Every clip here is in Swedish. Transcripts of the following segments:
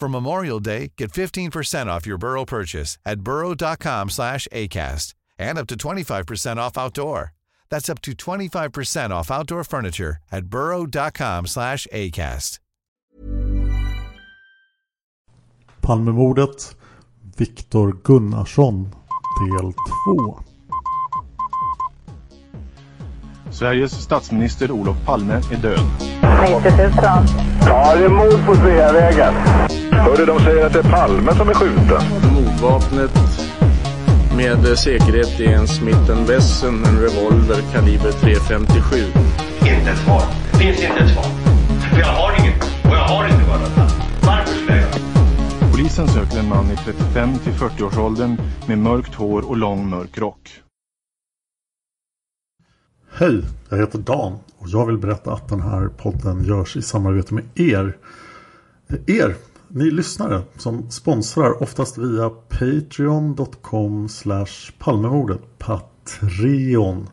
For Memorial Day, get 15% off your Burrow purchase at burrow.com slash ACAST and up to 25% off outdoor. That's up to 25% off outdoor furniture at burrow.com slash ACAST. Palmemordet Viktor Gunnarsson del 2 Sveriges statsminister Olof Palme är död. 90 000. Ja, det är mord på Sveavägen. Hörde de säger att det är Palme som är skjuten. Mordvapnet med säkerhet är en Smith Wesson, en revolver kaliber .357. Inte ett svar. Det finns inte ett svar. För jag har inget. Och jag har inte varit Varför skulle jag Polisen söker en man i 35 till 40-årsåldern med mörkt hår och lång mörk rock. Hej, jag heter Dan och jag vill berätta att den här podden görs i samarbete med er. Er, ni lyssnare som sponsrar oftast via patreon.com slash palmemordet. Patreon.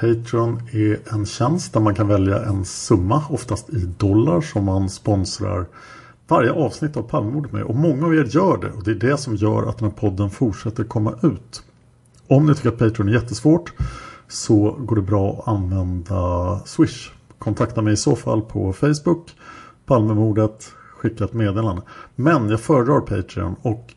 Patreon är en tjänst där man kan välja en summa, oftast i dollar, som man sponsrar varje avsnitt av Palmemordet med. Och många av er gör det och det är det som gör att den här podden fortsätter komma ut. Om ni tycker att Patreon är jättesvårt så går det bra att använda Swish. Kontakta mig i så fall på Facebook, Palmemordet, skicka ett meddelande. Men jag föredrar Patreon och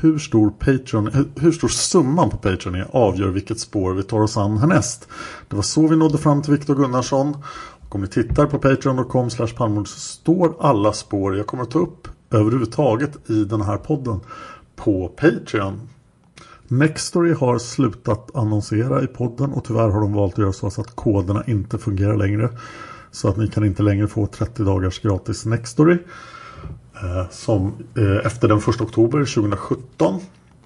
hur stor, Patreon, hur stor summan på Patreon är avgör vilket spår vi tar oss an härnäst. Det var så vi nådde fram till Viktor Gunnarsson. Och om ni tittar på patreon.com palmemord så står alla spår jag kommer att ta upp överhuvudtaget i den här podden på Patreon. Nextory har slutat annonsera i podden och tyvärr har de valt att göra så att koderna inte fungerar längre. Så att ni kan inte längre få 30 dagars gratis Nextory. Eh, som eh, efter den 1 oktober 2017.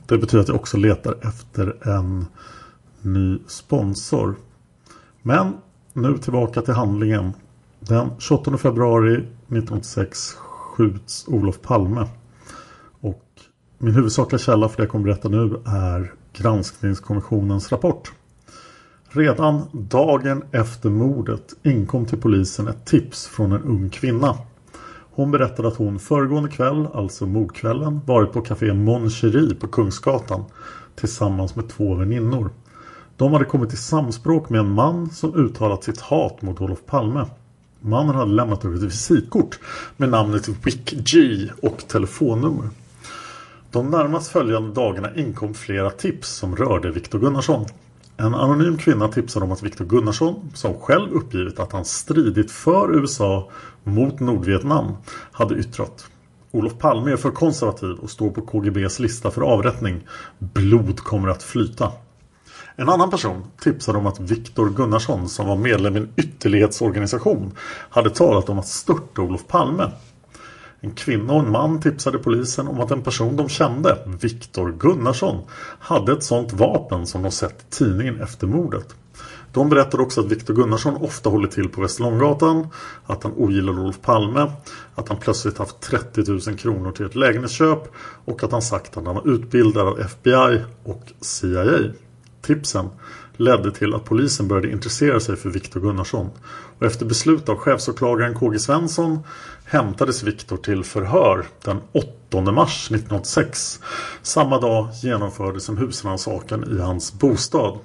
Det betyder att jag också letar efter en ny sponsor. Men nu tillbaka till handlingen. Den 28 februari 1986 skjuts Olof Palme. Och min huvudsakliga källa för det jag kommer berätta nu är Granskningskommissionens rapport. Redan dagen efter mordet inkom till polisen ett tips från en ung kvinna. Hon berättade att hon föregående kväll, alltså mordkvällen, varit på café Mon Cherie på Kungsgatan tillsammans med två väninnor. De hade kommit i samspråk med en man som uttalat sitt hat mot Olof Palme. Mannen hade lämnat över ett visitkort med namnet Wick G och telefonnummer. De närmast följande dagarna inkom flera tips som rörde Viktor Gunnarsson. En anonym kvinna tipsade om att Viktor Gunnarsson, som själv uppgivit att han stridit för USA mot Nordvietnam, hade yttrat Olof Palme är för konservativ och står på KGBs lista för avrättning. Blod kommer att flyta. En annan person tipsade om att Viktor Gunnarsson som var medlem i en ytterlighetsorganisation hade talat om att störta Olof Palme. En kvinna och en man tipsade polisen om att en person de kände, Viktor Gunnarsson, hade ett sånt vapen som de sett i tidningen efter mordet. De berättade också att Viktor Gunnarsson ofta håller till på Västerlånggatan, att han ogillar Olof Palme, att han plötsligt haft 30 000 kronor till ett lägenhetsköp och att han sagt att han var utbildad av FBI och CIA. Tipsen ledde till att polisen började intressera sig för Viktor Gunnarsson. Och efter beslut av chefsåklagaren KG Svensson hämtades Viktor till förhör den 8 mars 1986. Samma dag genomfördes en husrannsakan i hans bostad.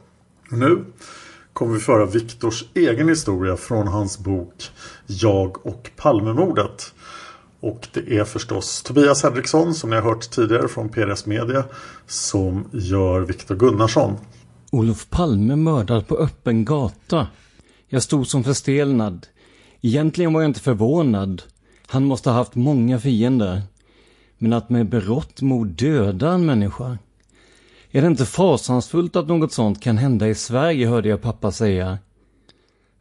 Nu kommer vi föra Viktors egen historia från hans bok Jag och Palmemordet. Och det är förstås Tobias Henriksson som ni har hört tidigare från PRS Media som gör Viktor Gunnarsson. Olof Palme mördad på öppen gata. Jag stod som förstelnad. Egentligen var jag inte förvånad. Han måste ha haft många fiender. Men att med berått mod döda en människa. Är det inte fasansfullt att något sånt kan hända i Sverige, hörde jag pappa säga.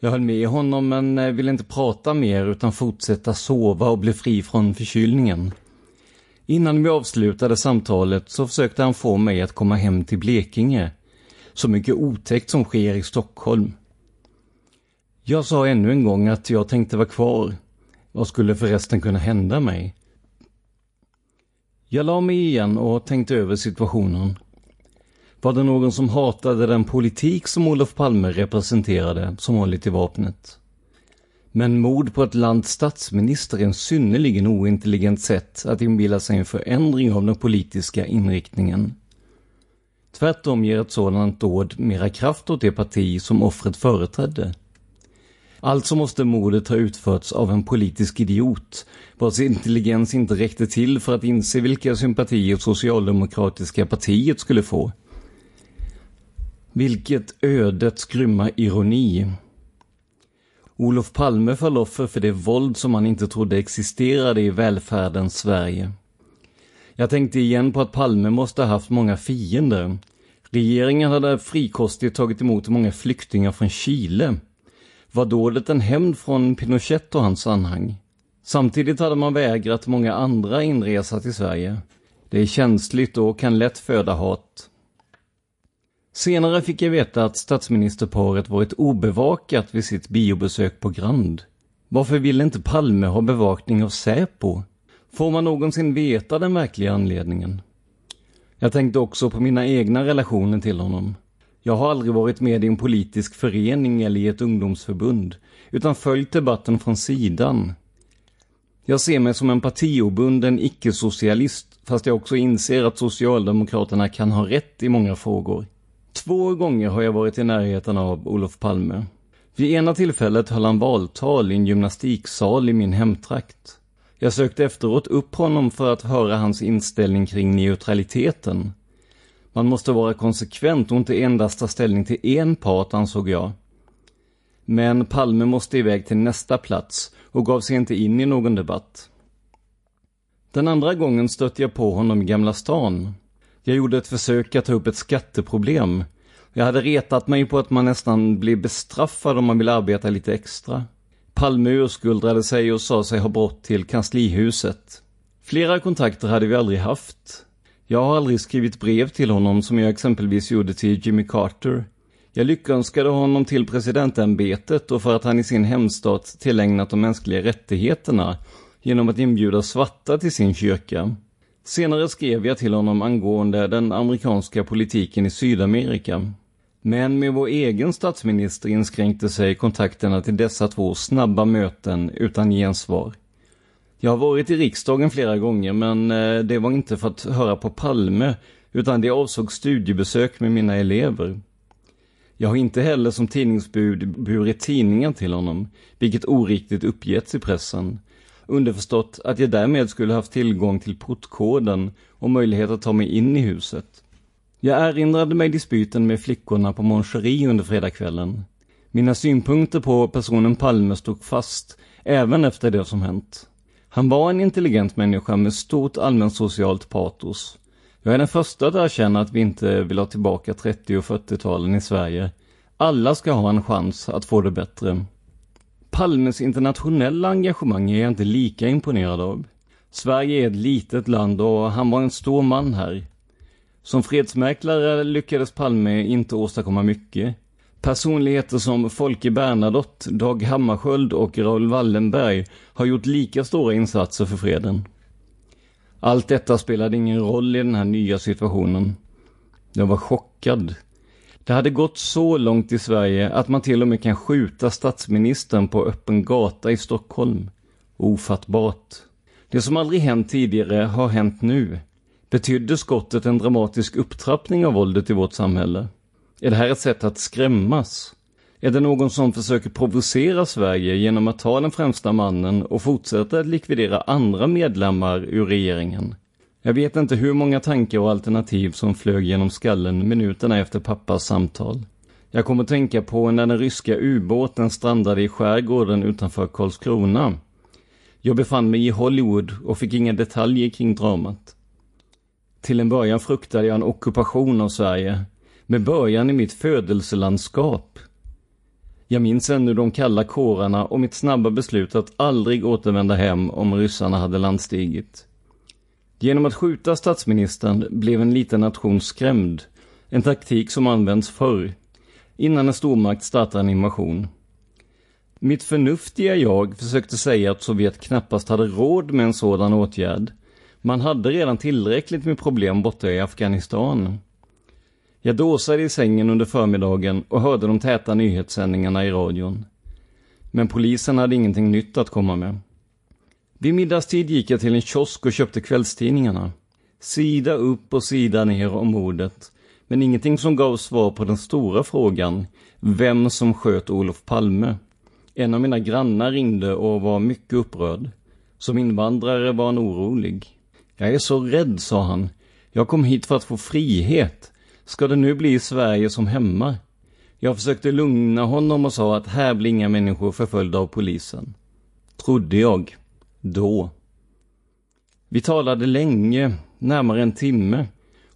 Jag höll med honom men eh, ville inte prata mer utan fortsätta sova och bli fri från förkylningen. Innan vi avslutade samtalet så försökte han få mig att komma hem till Blekinge. Så mycket otäckt som sker i Stockholm. Jag sa ännu en gång att jag tänkte vara kvar. Vad skulle förresten kunna hända mig? Jag la mig igen och tänkte över situationen. Var det någon som hatade den politik som Olof Palme representerade som hållit i vapnet? Men mord på ett lands statsminister är en synnerligen ointelligent sätt att inbilla sig en förändring av den politiska inriktningen. Tvärtom ger ett sådant dåd mera kraft åt det parti som offret företrädde. Alltså måste mordet ha utförts av en politisk idiot, vars intelligens inte räckte till för att inse vilka sympatier Socialdemokratiska partiet skulle få. Vilket ödets grymma ironi. Olof Palme föll offer för det våld som han inte trodde existerade i välfärdens Sverige. Jag tänkte igen på att Palme måste ha haft många fiender. Regeringen hade frikostigt tagit emot många flyktingar från Chile. Var dådet en hämnd från Pinochet och hans anhang? Samtidigt hade man vägrat många andra inresa till Sverige. Det är känsligt och kan lätt föda hat. Senare fick jag veta att statsministerparet varit obevakat vid sitt biobesök på Grand. Varför ville inte Palme ha bevakning av Säpo? Får man någonsin veta den verkliga anledningen? Jag tänkte också på mina egna relationer till honom. Jag har aldrig varit med i en politisk förening eller i ett ungdomsförbund, utan följt debatten från sidan. Jag ser mig som en partiobunden icke-socialist, fast jag också inser att Socialdemokraterna kan ha rätt i många frågor. Två gånger har jag varit i närheten av Olof Palme. Vid ena tillfället höll han valtal i en gymnastiksal i min hemtrakt. Jag sökte efteråt upp honom för att höra hans inställning kring neutraliteten. Man måste vara konsekvent och inte endast ta ställning till en part, ansåg jag. Men Palme måste iväg till nästa plats och gav sig inte in i någon debatt. Den andra gången stötte jag på honom i Gamla stan. Jag gjorde ett försök att ta upp ett skatteproblem. Jag hade retat mig på att man nästan blir bestraffad om man vill arbeta lite extra. Palme urskuldrade sig och sa sig ha brått till kanslihuset. Flera kontakter hade vi aldrig haft. Jag har aldrig skrivit brev till honom som jag exempelvis gjorde till Jimmy Carter. Jag lyckönskade honom till presidentämbetet och för att han i sin hemstat tillägnat de mänskliga rättigheterna genom att inbjuda svarta till sin kyrka. Senare skrev jag till honom angående den amerikanska politiken i Sydamerika. Men med vår egen statsminister inskränkte sig kontakterna till dessa två snabba möten utan gensvar. Jag har varit i riksdagen flera gånger men eh, det var inte för att höra på Palme utan det avsåg studiebesök med mina elever. Jag har inte heller som tidningsbud burit tidningen till honom, vilket oriktigt uppgetts i pressen. Underförstått att jag därmed skulle haft tillgång till portkoden och möjlighet att ta mig in i huset. Jag erinrade mig dispyten med flickorna på Mon under fredagskvällen. Mina synpunkter på personen Palme stod fast, även efter det som hänt. Han var en intelligent människa med stort allmänsocialt patos. Jag är den första att erkänna att vi inte vill ha tillbaka 30 och 40-talen i Sverige. Alla ska ha en chans att få det bättre. Palmes internationella engagemang är jag inte lika imponerad av. Sverige är ett litet land och han var en stor man här. Som fredsmäklare lyckades Palme inte åstadkomma mycket. Personligheter som Folke Bernadotte, Dag Hammarskjöld och Raoul Wallenberg har gjort lika stora insatser för freden. Allt detta spelade ingen roll i den här nya situationen. Jag var chockad. Det hade gått så långt i Sverige att man till och med kan skjuta statsministern på öppen gata i Stockholm. Ofattbart. Det som aldrig hänt tidigare har hänt nu. Betydde skottet en dramatisk upptrappning av våldet i vårt samhälle? Är det här ett sätt att skrämmas? Är det någon som försöker provocera Sverige genom att ta den främsta mannen och fortsätta att likvidera andra medlemmar ur regeringen? Jag vet inte hur många tankar och alternativ som flög genom skallen minuterna efter pappas samtal. Jag kommer att tänka på när den ryska ubåten strandade i skärgården utanför Karlskrona. Jag befann mig i Hollywood och fick inga detaljer kring dramat. Till en början fruktade jag en ockupation av Sverige, med början i mitt födelselandskap. Jag minns ännu de kalla kårarna och mitt snabba beslut att aldrig återvända hem om ryssarna hade landstigit. Genom att skjuta statsministern blev en liten nation skrämd, en taktik som används förr, innan en stormakt startar en invasion. Mitt förnuftiga jag försökte säga att Sovjet knappast hade råd med en sådan åtgärd. Man hade redan tillräckligt med problem borta i Afghanistan. Jag dåsade i sängen under förmiddagen och hörde de täta nyhetssändningarna i radion. Men polisen hade ingenting nytt att komma med. Vid middagstid gick jag till en kiosk och köpte kvällstidningarna. Sida upp och sida ner om mordet. Men ingenting som gav svar på den stora frågan, vem som sköt Olof Palme. En av mina grannar ringde och var mycket upprörd. Som invandrare var han orolig. Jag är så rädd, sa han. Jag kom hit för att få frihet. Ska det nu bli Sverige som hemma? Jag försökte lugna honom och sa att här blir inga människor förföljda av polisen. Trodde jag. Då. Vi talade länge, närmare en timme,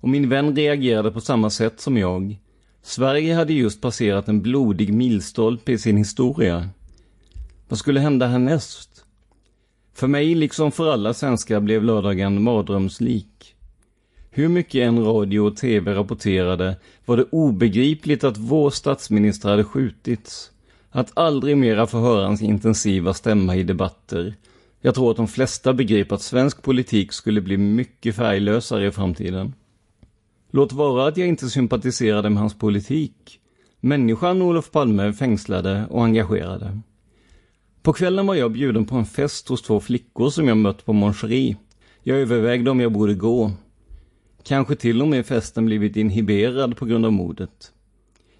och min vän reagerade på samma sätt som jag. Sverige hade just passerat en blodig milstolpe i sin historia. Vad skulle hända härnäst? För mig, liksom för alla svenskar, blev lördagen mardrömslik. Hur mycket en radio och tv rapporterade var det obegripligt att vår statsminister hade skjutits. Att aldrig mera få höra hans intensiva stämma i debatter. Jag tror att de flesta begriper att svensk politik skulle bli mycket färglösare i framtiden. Låt vara att jag inte sympatiserade med hans politik. Människan Olof Palme fängslade och engagerade. På kvällen var jag bjuden på en fest hos två flickor som jag mött på Moncherie. Jag övervägde om jag borde gå. Kanske till och med festen blivit inhiberad på grund av mordet.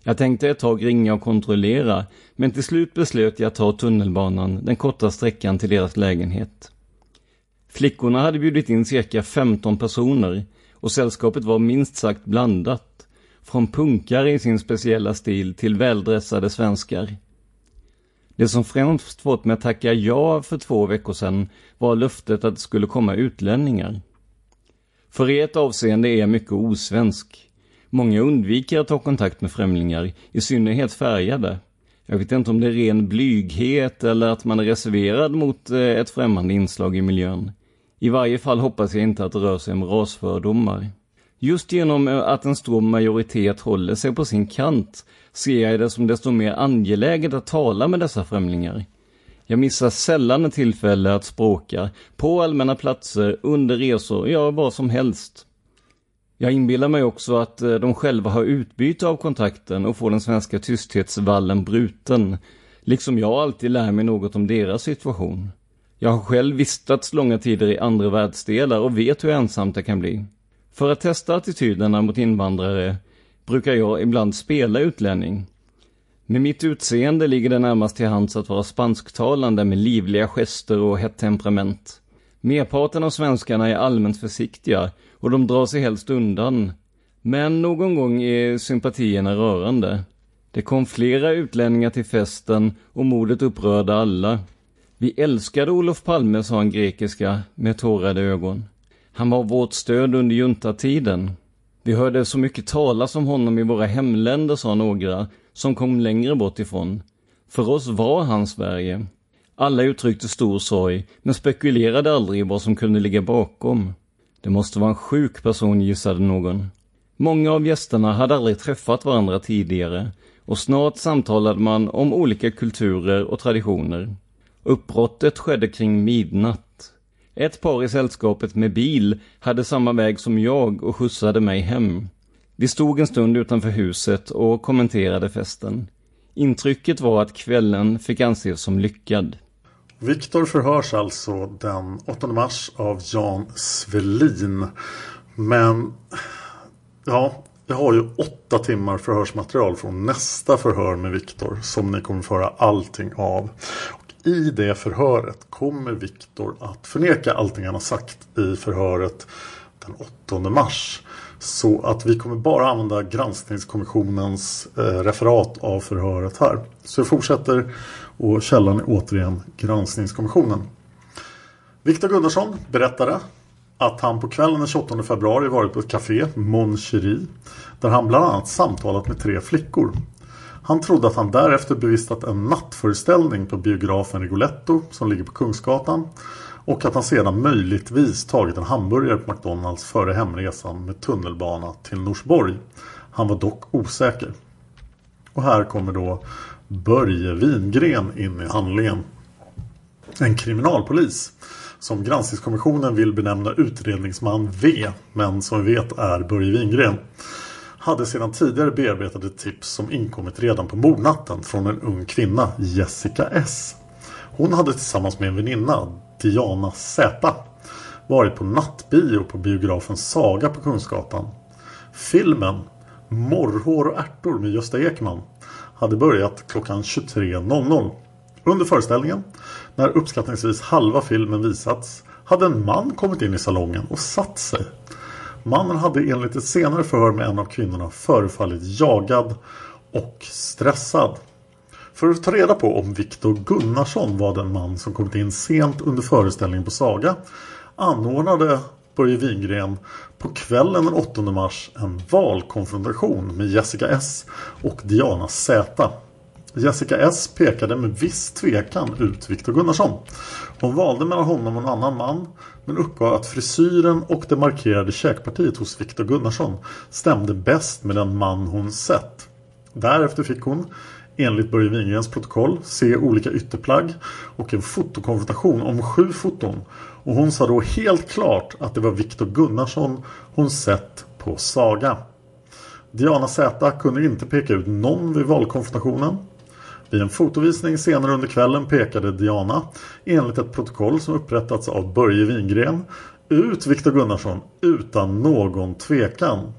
Jag tänkte ett tag ringa och kontrollera, men till slut beslöt jag att ta tunnelbanan den korta sträckan till deras lägenhet. Flickorna hade bjudit in cirka 15 personer och sällskapet var minst sagt blandat. Från punkare i sin speciella stil till väldressade svenskar. Det som främst fått mig att tacka ja för två veckor sedan var löftet att det skulle komma utlänningar. För i ett avseende är jag mycket osvensk. Många undviker att ta kontakt med främlingar, i synnerhet färgade. Jag vet inte om det är ren blyghet eller att man är reserverad mot eh, ett främmande inslag i miljön. I varje fall hoppas jag inte att det rör sig om rasfördomar. Just genom eh, att en stor majoritet håller sig på sin kant ser jag det som desto mer angeläget att tala med dessa främlingar. Jag missar sällan ett tillfälle att språka, på allmänna platser, under resor, ja vad som helst. Jag inbillar mig också att eh, de själva har utbyte av kontakten och får den svenska tysthetsvallen bruten, liksom jag alltid lär mig något om deras situation. Jag har själv vistats långa tider i andra världsdelar och vet hur ensamt det kan bli. För att testa attityderna mot invandrare brukar jag ibland spela utlänning. Med mitt utseende ligger det närmast till hands att vara spansktalande med livliga gester och hett temperament. Merparten av svenskarna är allmänt försiktiga och de drar sig helst undan. Men någon gång är sympatierna rörande. Det kom flera utlänningar till festen och mordet upprörde alla. Vi älskade Olof Palme, sa en grekiska med tårade ögon. Han var vårt stöd under juntatiden. Vi hörde så mycket talas om honom i våra hemländer, sa några, som kom längre bort ifrån. För oss var han Sverige. Alla uttryckte stor sorg, men spekulerade aldrig i vad som kunde ligga bakom. Det måste vara en sjuk person, gissade någon. Många av gästerna hade aldrig träffat varandra tidigare och snart samtalade man om olika kulturer och traditioner. Uppbrottet skedde kring midnatt. Ett par i sällskapet med bil hade samma väg som jag och skjutsade mig hem. Vi stod en stund utanför huset och kommenterade festen. Intrycket var att kvällen fick anses som lyckad. Viktor förhörs alltså den 8 mars av Jan Svelin. Men ja, jag har ju åtta timmar förhörsmaterial från nästa förhör med Viktor som ni kommer föra allting av. Och I det förhöret kommer Viktor att förneka allting han har sagt i förhöret den 8 mars. Så att vi kommer bara använda granskningskommissionens eh, referat av förhöret här. Så jag fortsätter och källan är återigen granskningskommissionen. Viktor Gunnarsson berättade att han på kvällen den 28 februari varit på ett café, Mon Cherie, där han bland annat samtalat med tre flickor. Han trodde att han därefter bevistat en nattföreställning på biografen Rigoletto som ligger på Kungsgatan och att han sedan möjligtvis tagit en hamburgare på McDonalds före hemresan med tunnelbana till Norsborg. Han var dock osäker. Och här kommer då Börje Wingren in i handlingen. En kriminalpolis som granskningskommissionen vill benämna utredningsman V men som vi vet är Börje Wingren hade sedan tidigare bearbetade tips som inkommit redan på mordnatten från en ung kvinna, Jessica S. Hon hade tillsammans med en väninna, Diana Z, varit på nattbio på biografen Saga på Kungsgatan. Filmen Morrhår och ärtor med Gösta Ekman hade börjat klockan 23.00. Under föreställningen, när uppskattningsvis halva filmen visats, hade en man kommit in i salongen och satt sig. Mannen hade enligt ett senare förhör med en av kvinnorna förefallit jagad och stressad. För att ta reda på om Viktor Gunnarsson var den man som kommit in sent under föreställningen på Saga anordnade Börje Wingren på kvällen den 8 mars en valkonfrontation med Jessica S och Diana Z. Jessica S pekade med viss tvekan ut Viktor Gunnarsson. Hon valde mellan honom och en annan man men uppgav att frisyren och det markerade käkpartiet hos Viktor Gunnarsson stämde bäst med den man hon sett. Därefter fick hon, enligt Börje Wingrens protokoll, se olika ytterplagg och en fotokonfrontation om sju foton och hon sa då helt klart att det var Viktor Gunnarsson hon sett på Saga. Diana Z kunde inte peka ut någon vid valkonfrontationen. Vid en fotovisning senare under kvällen pekade Diana, enligt ett protokoll som upprättats av Börje Wingren, ut Viktor Gunnarsson utan någon tvekan.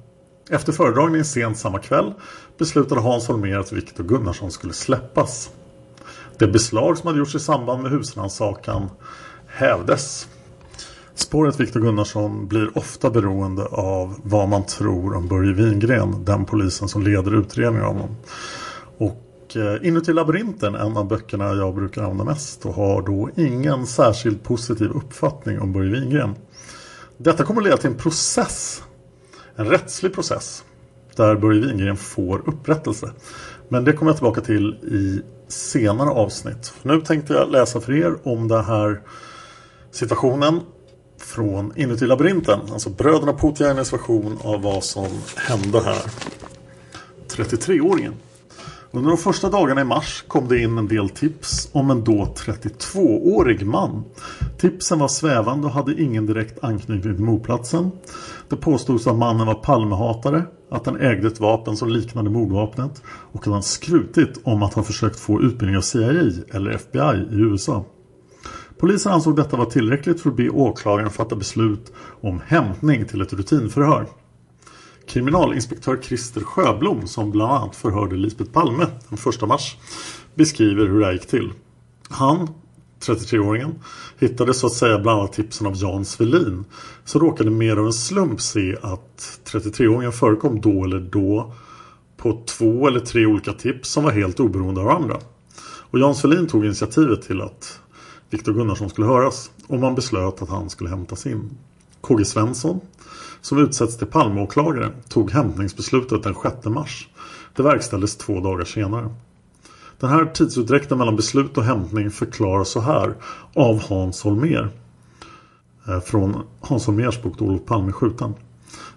Efter föredragningen sent samma kväll beslutade Hans Holmér att Viktor Gunnarsson skulle släppas. Det beslag som hade gjorts i samband med husrannsakan hävdes. Spåret Viktor Gunnarsson blir ofta beroende av vad man tror om Börje Wingren, den polisen som leder utredningen av honom. Och eh, Inuti labyrinten, en av böckerna jag brukar använda mest och har då ingen särskilt positiv uppfattning om Börje Wingren. Detta kommer att leda till en process, en rättslig process, där Börje Wingren får upprättelse. Men det kommer jag tillbaka till i senare avsnitt. Nu tänkte jag läsa för er om den här situationen från Inuti labyrinten. Alltså bröderna Putiainens version av vad som hände här. 33-åringen. Under de första dagarna i mars kom det in en del tips om en då 32-årig man. Tipsen var svävande och hade ingen direkt anknytning till mordplatsen. Det påstods att mannen var Palmehatare, att han ägde ett vapen som liknade mordvapnet och att han skrutit om att han försökt få utbildning av CIA eller FBI i USA. Polisen ansåg detta vara tillräckligt för att be åklagaren fatta beslut om hämtning till ett rutinförhör. Kriminalinspektör Christer Sjöblom som bland annat förhörde Lisbeth Palme den 1 mars beskriver hur det här gick till. Han, 33-åringen, hittade så att säga bland annat tipsen av Jan Svelin som råkade mer av en slump se att 33-åringen förekom då eller då på två eller tre olika tips som var helt oberoende av varandra. Och Jan Svelin tog initiativet till att Viktor Gunnarsson skulle höras och man beslöt att han skulle hämtas in. KG Svensson, som utsätts till Palmeåklagare, tog hämtningsbeslutet den 6 mars. Det verkställdes två dagar senare. Den här tidsutdräkten mellan beslut och hämtning förklaras så här av Hans Holmer. Eh, från Hans Holmers bok Olof Palme skjuten.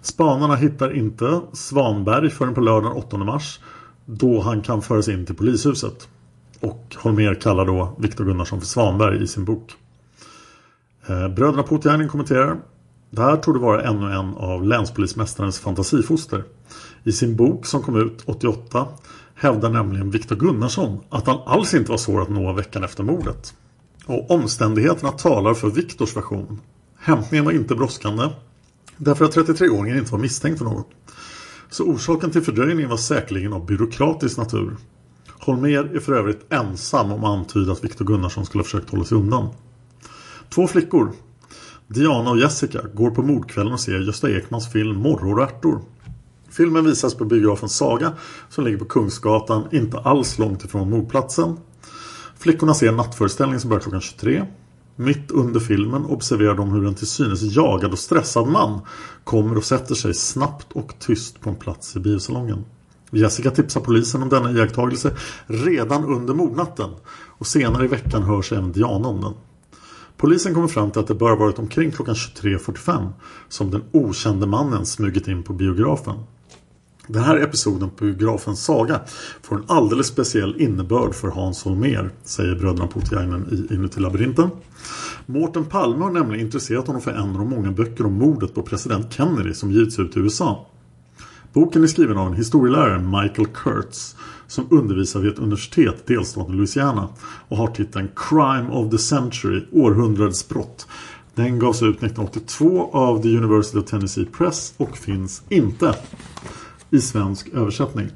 Spanarna hittar inte Svanberg förrän på lördagen 8 mars då han kan föras in till polishuset. Och Holmer kallar då Viktor Gunnarsson för Svanberg i sin bok. Eh, Bröderna Puutiainen kommenterar det här tog det vara ännu en av länspolismästarens fantasifoster. I sin bok som kom ut 88 hävdar nämligen Viktor Gunnarsson att han alls inte var svår att nå veckan efter mordet. Och omständigheterna talar för Viktors version. Hämtningen var inte brådskande därför att 33-åringen inte var misstänkt för något. Så orsaken till fördröjningen var säkerligen av byråkratisk natur. Holmer är för övrigt ensam om att antyda att Viktor Gunnarsson skulle ha försökt hålla sig undan. Två flickor, Diana och Jessica, går på mordkvällen och ser Gösta Ekmans film Morror och ärtor. Filmen visas på biografen Saga som ligger på Kungsgatan, inte alls långt ifrån mordplatsen. Flickorna ser en nattföreställning som börjar klockan 23. Mitt under filmen observerar de hur en till synes jagad och stressad man kommer och sätter sig snabbt och tyst på en plats i biosalongen. Jessica tipsar polisen om denna iakttagelse redan under mordnatten och senare i veckan hörs även Diana om den. Polisen kommer fram till att det bara varit omkring klockan 23.45 som den okände mannen smugit in på biografen. Den här episoden på biografens saga får en alldeles speciell innebörd för Hans Holmér, säger bröderna Putiainen i Inuti labyrinten. Mårten Palme har nämligen intresserat honom för en av de många böcker om mordet på president Kennedy som givits ut i USA. Boken är skriven av en historielärare, Michael Kurtz, som undervisar vid ett universitet i delstaten Louisiana och har titeln Crime of the Century, århundradets brott. Den gavs ut 1982 av The University of Tennessee Press och finns inte i svensk översättning.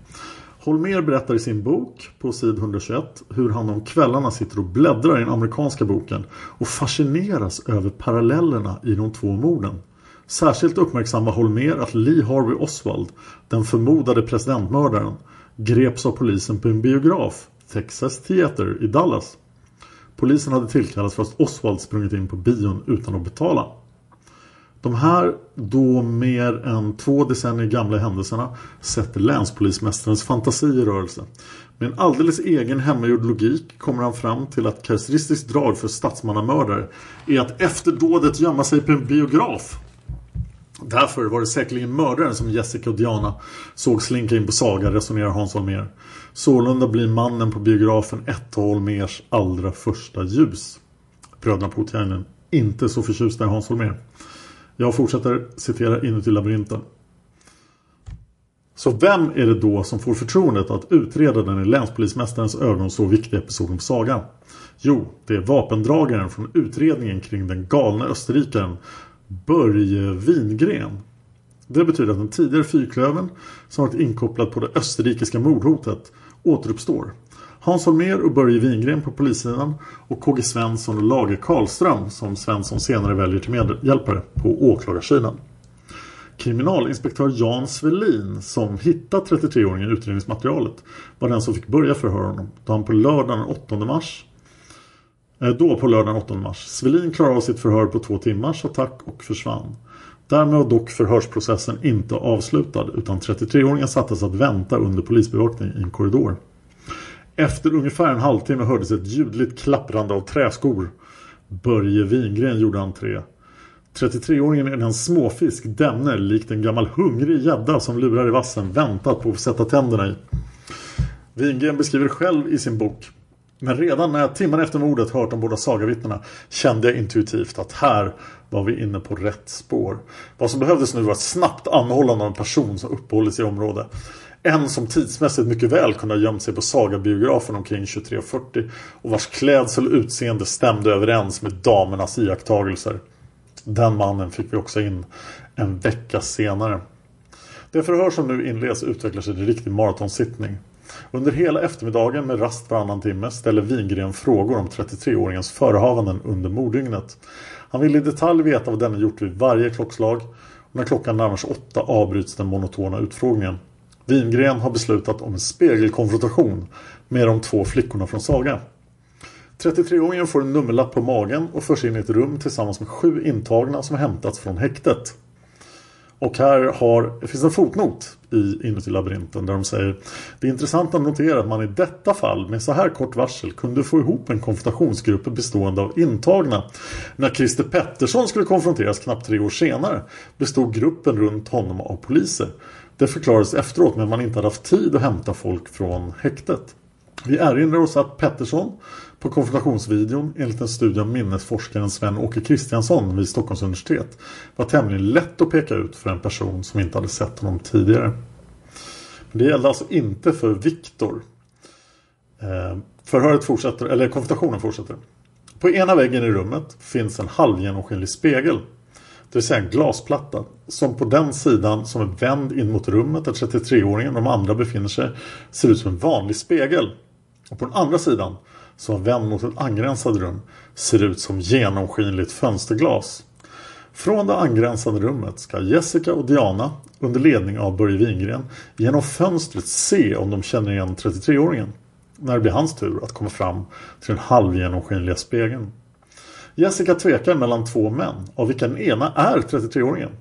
Holmer berättar i sin bok på sid 121 hur han om kvällarna sitter och bläddrar i den amerikanska boken och fascineras över parallellerna i de två morden. Särskilt uppmärksammar Holmer att Lee Harvey Oswald, den förmodade presidentmördaren, greps av polisen på en biograf, Texas Theater i Dallas. Polisen hade tillkallats för att Oswald sprungit in på bion utan att betala. De här då mer än två decennier gamla händelserna sätter länspolismästarens fantasi i rörelse. Med en alldeles egen hemmagjord logik kommer han fram till att karaktäristiskt drag för statsmannamördare är att efter dådet gömma sig på en biograf. Därför var det säkerligen mördaren som Jessica och Diana såg slinka in på Saga, resonerar Hans Holmér. Sålunda blir mannen på biografen ett av Holmers allra första ljus. Bröderna Puutiainen inte så förtjusta i Hans Holmér. Jag fortsätter citera inuti labyrinten. Så vem är det då som får förtroendet att utreda den i länspolismästarens ögon så viktiga episoden på Saga? Jo, det är vapendragaren från utredningen kring den galna österrikaren Börje Wingren. Det betyder att den tidigare fyrklöven som varit inkopplad på det österrikiska mordhotet återuppstår. Hans Holmér och Börje Wingren på polissidan och KG Svensson och Lager Karlström som Svensson senare väljer till medhjälpare på åklagarsidan. Kriminalinspektör Jan Svelin som hittat 33-åringen i utredningsmaterialet var den som fick börja förhöra honom då han på lördagen den 8 mars Eh, då på lördagen 8 mars. Svelin klarade av sitt förhör på två timmars attack och försvann. Därmed var dock förhörsprocessen inte avslutad utan 33-åringen sattes att vänta under polisbevakning i en korridor. Efter ungefär en halvtimme hördes ett ljudligt klapprande av träskor. Börje Wingren gjorde entré. 33-åringen är en småfisk denne likt en gammal hungrig gädda som lurar i vassen väntat på att sätta tänderna i. Wingren beskriver själv i sin bok men redan när jag timmarna efter mordet hört de båda sagavittnena kände jag intuitivt att här var vi inne på rätt spår. Vad som behövdes nu var ett snabbt anhållande av en person som uppehållit sig i området. En som tidsmässigt mycket väl kunde ha gömt sig på Sagabiografen omkring 23.40 och vars klädsel och utseende stämde överens med damernas iakttagelser. Den mannen fick vi också in en vecka senare. Det förhör som nu inleds utvecklar sig till riktig maratonsittning. Under hela eftermiddagen med rast varannan timme ställer Wingren frågor om 33-åringens förehavanden under morddygnet. Han vill i detalj veta vad denne gjort vid varje klockslag och när klockan närmar sig åtta avbryts den monotona utfrågningen. Wingren har beslutat om en spegelkonfrontation med de två flickorna från Saga. 33-åringen får en nummerlapp på magen och förs in i ett rum tillsammans med sju intagna som hämtats från häktet. Och här har, det finns en fotnot i Inuti labyrinten där de säger Det är intressant att notera att man i detta fall med så här kort varsel kunde få ihop en konfrontationsgrupp bestående av intagna. När Christer Pettersson skulle konfronteras knappt tre år senare bestod gruppen runt honom av poliser. Det förklarades efteråt men man inte hade haft tid att hämta folk från häktet. Vi erinrar oss att Pettersson på konfrontationsvideon enligt en studie av minnesforskaren Sven-Åke Kristiansson vid Stockholms universitet var tämligen lätt att peka ut för en person som inte hade sett honom tidigare. Men det gällde alltså inte för Viktor. Eh, förhöret fortsätter, eller konfrontationen fortsätter. På ena väggen i rummet finns en halvgenomskinlig spegel. Det vill säga en glasplatta. Som på den sidan som är vänd in mot rummet där 33-åringen och de andra befinner sig ser ut som en vanlig spegel. Och på den andra sidan som vänd mot ett angränsande rum ser ut som genomskinligt fönsterglas. Från det angränsande rummet ska Jessica och Diana under ledning av Börje Wingren genom fönstret se om de känner igen 33-åringen. När det blir hans tur att komma fram till den halvgenomskinliga spegeln. Jessica tvekar mellan två män av vilka den ena är 33-åringen.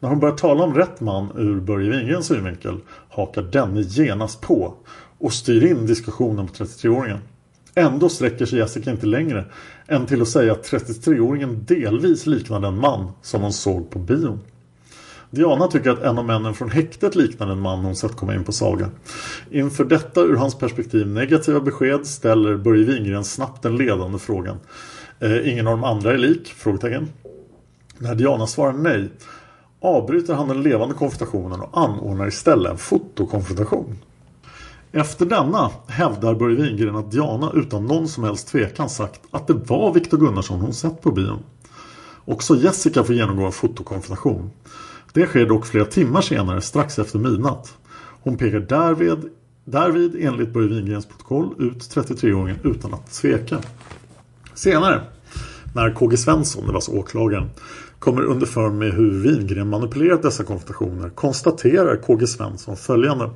När hon börjar tala om rätt man ur Börje Wingrens synvinkel hakar denne genast på och styr in diskussionen på 33-åringen. Ändå sträcker sig Jessica inte längre än till att säga att 33-åringen delvis liknar den man som hon såg på bion. Diana tycker att en av männen från häktet liknar en man hon sett komma in på Saga. Inför detta ur hans perspektiv negativa besked ställer Börje Wingren snabbt den ledande frågan. Eh, ingen av de andra är lik? Frågetecken. När Diana svarar nej avbryter han den levande konfrontationen och anordnar istället en fotokonfrontation. Efter denna hävdar Börje Wingren att Diana utan någon som helst tvekan sagt att det var Viktor Gunnarsson hon sett på bion. Också Jessica får genomgå en fotokonfrontation. Det sker dock flera timmar senare, strax efter midnatt. Hon pekar därvid, därvid enligt Börje Wingrens protokoll ut 33-åringen utan att tveka. Senare, när KG Svensson, det var alltså åklagaren, kommer underför med hur Wingren manipulerat dessa konfrontationer konstaterar KG Svensson följande.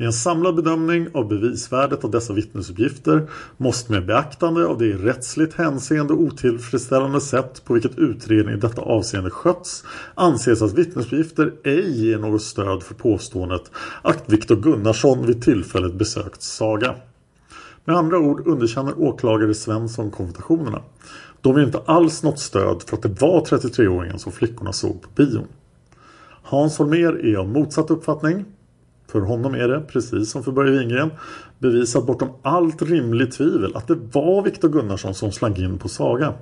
I en samlad bedömning av bevisvärdet av dessa vittnesuppgifter måste med beaktande av det i rättsligt hänseende otillfredsställande sätt på vilket utredningen i detta avseende skötts anses att vittnesuppgifter ej ger något stöd för påståendet att Viktor Gunnarsson vid tillfället besökt Saga. Med andra ord underkänner åklagare Svensson konfrontationerna. De ger inte alls något stöd för att det var 33-åringen som flickorna såg på bion. Hans Holmer är av motsatt uppfattning. För honom är det, precis som för Börje Wingren, bevisat bortom allt rimligt tvivel att det var Viktor Gunnarsson som slank in på Saga.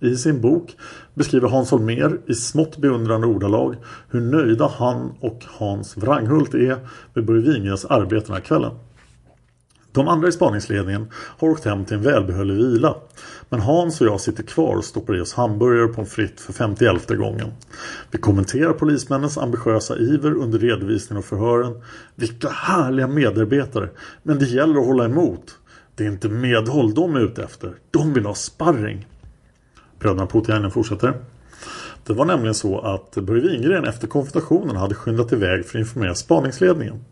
I sin bok beskriver Hans Holmér i smått beundrande ordalag hur nöjda han och Hans Wranghult är med Börje Wingrens arbete den här kvällen. De andra i spaningsledningen har åkt hem till en välbehövlig vila. Men Hans och jag sitter kvar och stoppar i oss hamburgare och pommes frites för 51 gången. Vi kommenterar polismännens ambitiösa iver under redovisningen och förhören. Vilka härliga medarbetare! Men det gäller att hålla emot. Det är inte medhåll de är ute efter. De vill ha sparring. Bröderna Putiainen fortsätter. Det var nämligen så att Börje Wingren efter konfrontationen hade skyndat iväg för att informera spaningsledningen.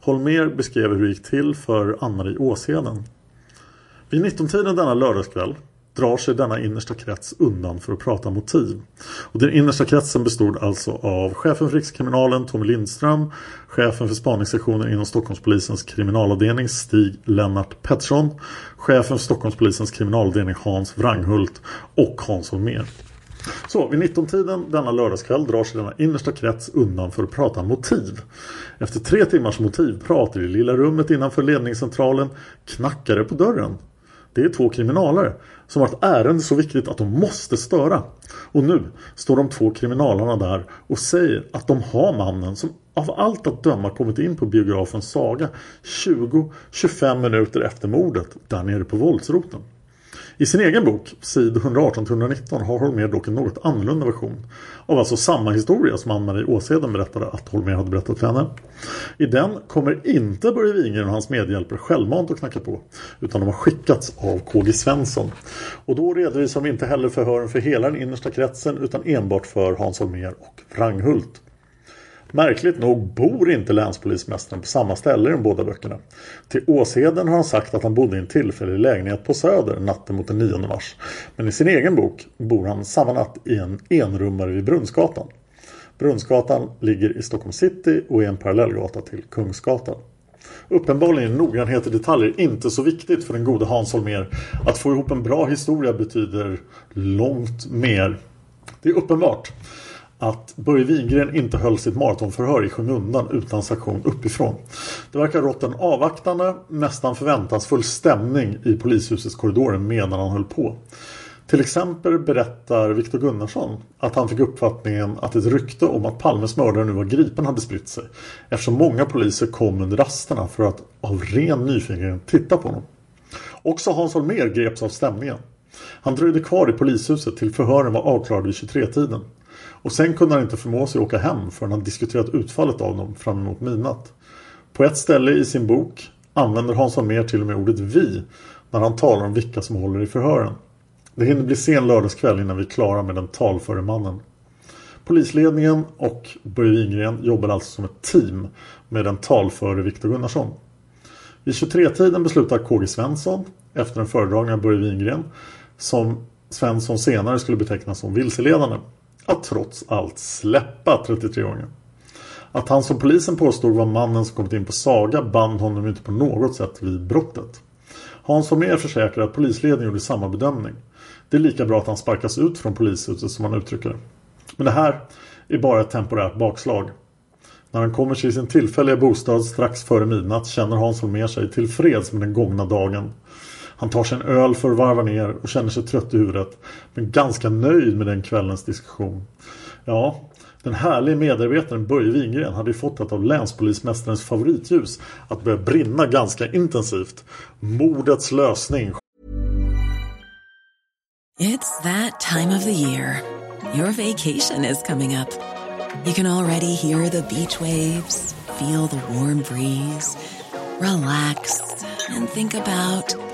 Holmer beskrev hur det gick till för Ann-Marie Åsheden. Vid 19-tiden denna lördagskväll drar sig denna innersta krets undan för att prata motiv. Och den innersta kretsen bestod alltså av chefen för Rikskriminalen Tommy Lindström, chefen för spaningssektionen inom Stockholmspolisens kriminalavdelning Stig Lennart Pettersson, chefen för Stockholmspolisens kriminalavdelning Hans Wranghult och Hans Holmér. Så vid 19-tiden denna lördagskväll drar sig denna innersta krets undan för att prata motiv. Efter tre timmars motivprat i det lilla rummet innanför ledningscentralen knackar det på dörren. Det är två kriminalare som har ett ärende så viktigt att de måste störa. Och nu står de två kriminalarna där och säger att de har mannen som av allt att döma kommit in på biografen Saga 20-25 minuter efter mordet där nere på våldsroten. I sin egen bok, sid 118-119, har Holmér dock en något annorlunda version av alltså samma historia som Ann-Marie Åseden berättade att Holmér hade berättat för henne. I den kommer inte Börje Wingren och hans medhjälpare självmant att knacka på utan de har skickats av KG Svensson. Och då redovisar de inte heller förhören för hela den innersta kretsen utan enbart för Hans Holmér och Wranghult. Märkligt nog bor inte länspolismästaren på samma ställe i de båda böckerna. Till Åsheden har han sagt att han bodde i en tillfällig lägenhet på Söder natten mot den 9 mars. Men i sin egen bok bor han samma natt i en enrummare vid Brunnsgatan. Brunnsgatan ligger i Stockholm city och är en parallellgata till Kungsgatan. Uppenbarligen är noggrannhet i detaljer inte så viktigt för den gode Hans Holmér. Att få ihop en bra historia betyder långt mer. Det är uppenbart att Börje Wingren inte höll sitt maratonförhör i skymundan utan sanktion uppifrån. Det verkar ha rått en avvaktande, nästan förväntansfull stämning i polishusets korridorer medan han höll på. Till exempel berättar Viktor Gunnarsson att han fick uppfattningen att ett rykte om att Palmes mördare nu var gripen hade spritt sig eftersom många poliser kom under rasterna för att av ren nyfikenhet titta på honom. Också Hans Holmér greps av stämningen. Han dröjde kvar i polishuset till förhören var avklarade vid 23-tiden. Och sen kunde han inte förmå sig att åka hem förrän han diskuterat utfallet av dem fram emot midnatt. På ett ställe i sin bok använder Hans mer till och med ordet vi när han talar om vilka som håller i förhören. Det hinner bli sen lördagskväll innan vi är klara med den talföre mannen. Polisledningen och Börje Wingren jobbar alltså som ett team med den talföre Viktor Gunnarsson. Vid 23-tiden beslutar KG Svensson, efter en föredragning av Börje Wingren, som Svensson senare skulle beteckna som vilseledande, att trots allt släppa 33-åringen. Att han som polisen påstod var mannen som kommit in på Saga band honom inte på något sätt vid brottet. Hans Holmér försäkrar att polisledningen gjorde samma bedömning. Det är lika bra att han sparkas ut från polishuset som han uttrycker det. Men det här är bara ett temporärt bakslag. När han kommer till sin tillfälliga bostad strax före midnatt känner Hans Holmér sig tillfreds med den gångna dagen. Han tar sig en öl för att varva ner och känner sig trött i huvudet. Men ganska nöjd med den kvällens diskussion. Ja, den härliga medarbetaren Börje Wingren hade ju fått ett av länspolismästarens favoritljus att börja brinna ganska intensivt. Mordets lösning. It's that time of the year. Your vacation is coming up. You can already hear the beach waves, feel the warm breeze, relax and think about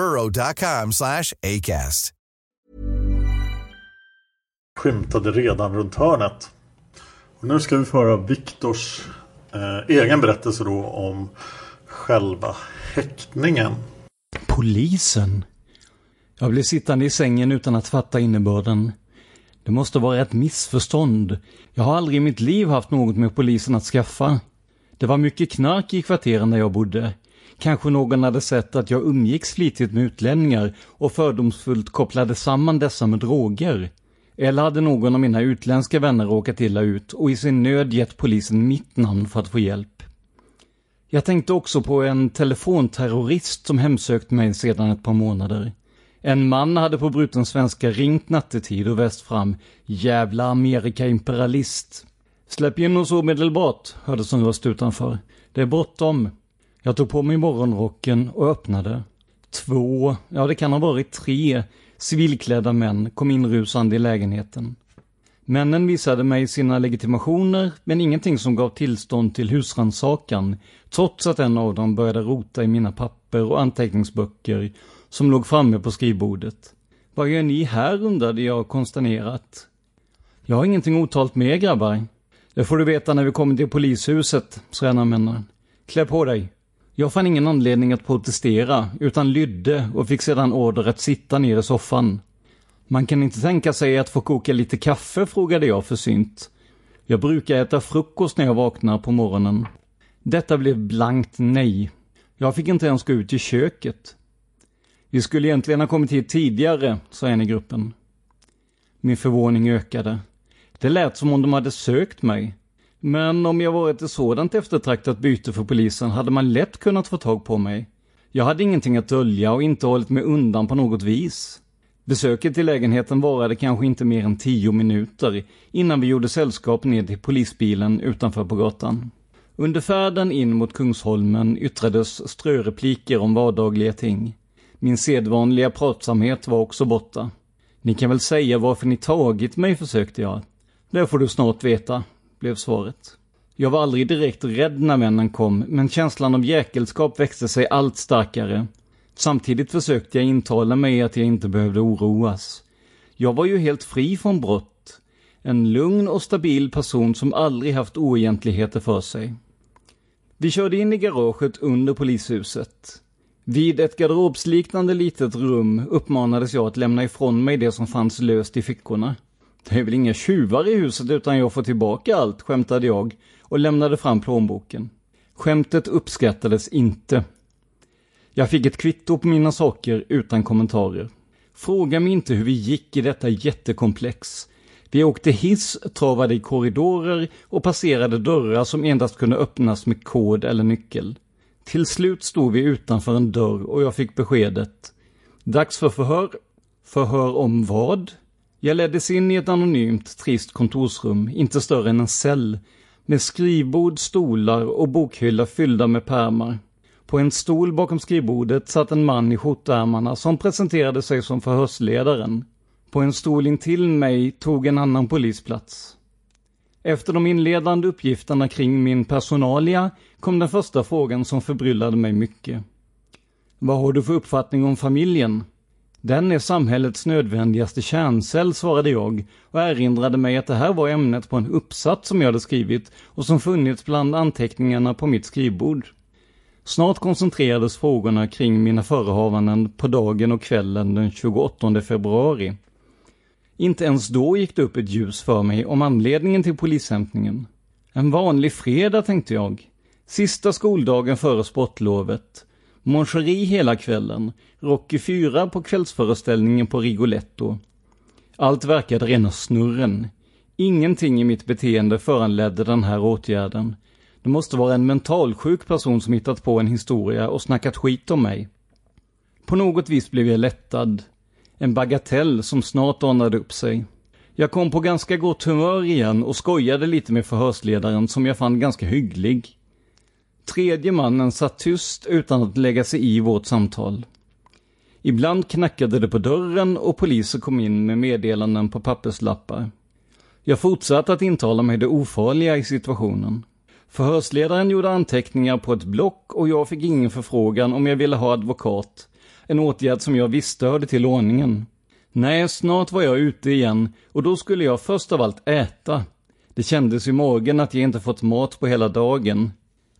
burrow.com slash acast. Skymtade redan runt hörnet. Och nu ska vi föra Viktors eh, egen berättelse då om själva häktningen. Polisen? Jag blev sittande i sängen utan att fatta innebörden. Det måste vara ett missförstånd. Jag har aldrig i mitt liv haft något med polisen att skaffa. Det var mycket knark i kvarteren där jag bodde. Kanske någon hade sett att jag umgicks flitigt med utlänningar och fördomsfullt kopplade samman dessa med droger. Eller hade någon av mina utländska vänner råkat illa ut och i sin nöd gett polisen mitt namn för att få hjälp. Jag tänkte också på en telefonterrorist som hemsökt mig sedan ett par månader. En man hade på bruten svenska ringt nattetid och väst fram ”Jävla Amerika-imperialist”. Släpp in oss omedelbart, hördes en röst utanför. Det är bråttom. Jag tog på mig morgonrocken och öppnade. Två, ja det kan ha varit tre, civilklädda män kom inrusande i lägenheten. Männen visade mig sina legitimationer, men ingenting som gav tillstånd till husrannsakan, trots att en av dem började rota i mina papper och anteckningsböcker som låg framme på skrivbordet. Vad gör ni här undrade jag konsternerat. Jag har ingenting otalt med grabbar. Det får du veta när vi kommer till polishuset, sa en av männen. Klä på dig. Jag fann ingen anledning att protestera, utan lydde och fick sedan order att sitta ner i soffan. Man kan inte tänka sig att få koka lite kaffe, frågade jag försynt. Jag brukar äta frukost när jag vaknar på morgonen. Detta blev blankt nej. Jag fick inte ens gå ut i köket. Vi skulle egentligen ha kommit hit tidigare, sa en i gruppen. Min förvåning ökade. Det lät som om de hade sökt mig. Men om jag varit ett sådant eftertraktat byte för polisen hade man lätt kunnat få tag på mig. Jag hade ingenting att dölja och inte hållit mig undan på något vis. Besöket i lägenheten varade kanske inte mer än tio minuter innan vi gjorde sällskap ner till polisbilen utanför på gatan. Under färden in mot Kungsholmen yttrades strörepliker om vardagliga ting. Min sedvanliga pratsamhet var också borta. Ni kan väl säga varför ni tagit mig, försökte jag. Det får du snart veta, blev svaret. Jag var aldrig direkt rädd när männen kom, men känslan av jäkelskap växte sig allt starkare. Samtidigt försökte jag intala mig att jag inte behövde oroas. Jag var ju helt fri från brott. En lugn och stabil person som aldrig haft oegentligheter för sig. Vi körde in i garaget under polishuset. Vid ett garderobsliknande litet rum uppmanades jag att lämna ifrån mig det som fanns löst i fickorna. Det är väl inga tjuvar i huset utan jag får tillbaka allt, skämtade jag och lämnade fram plånboken. Skämtet uppskattades inte. Jag fick ett kvitto på mina saker utan kommentarer. Fråga mig inte hur vi gick i detta jättekomplex. Vi åkte hiss, travade i korridorer och passerade dörrar som endast kunde öppnas med kod eller nyckel. Till slut stod vi utanför en dörr och jag fick beskedet. Dags för förhör. Förhör om vad? Jag leddes in i ett anonymt, trist kontorsrum, inte större än en cell, med skrivbord, stolar och bokhylla fyllda med pärmar. På en stol bakom skrivbordet satt en man i skjortärmarna som presenterade sig som förhörsledaren. På en stol intill mig tog en annan polis plats. Efter de inledande uppgifterna kring min personalia kom den första frågan som förbryllade mig mycket. Vad har du för uppfattning om familjen? Den är samhällets nödvändigaste kärncell, svarade jag och erinrade mig att det här var ämnet på en uppsats som jag hade skrivit och som funnits bland anteckningarna på mitt skrivbord. Snart koncentrerades frågorna kring mina förehavanden på dagen och kvällen den 28 februari. Inte ens då gick det upp ett ljus för mig om anledningen till polishämtningen. En vanlig fredag, tänkte jag. Sista skoldagen före sportlovet. Moncheri hela kvällen. Rocky 4 på kvällsföreställningen på Rigoletto. Allt verkade rena snurren. Ingenting i mitt beteende föranledde den här åtgärden. Det måste vara en mentalsjuk person som hittat på en historia och snackat skit om mig. På något vis blev jag lättad. En bagatell som snart ordnade upp sig. Jag kom på ganska gott humör igen och skojade lite med förhörsledaren som jag fann ganska hygglig. Tredje mannen satt tyst utan att lägga sig i vårt samtal. Ibland knackade det på dörren och poliser kom in med meddelanden på papperslappar. Jag fortsatte att intala mig det ofarliga i situationen. Förhörsledaren gjorde anteckningar på ett block och jag fick ingen förfrågan om jag ville ha advokat. En åtgärd som jag visste hörde till ordningen. Nej, snart var jag ute igen och då skulle jag först av allt äta. Det kändes i magen att jag inte fått mat på hela dagen.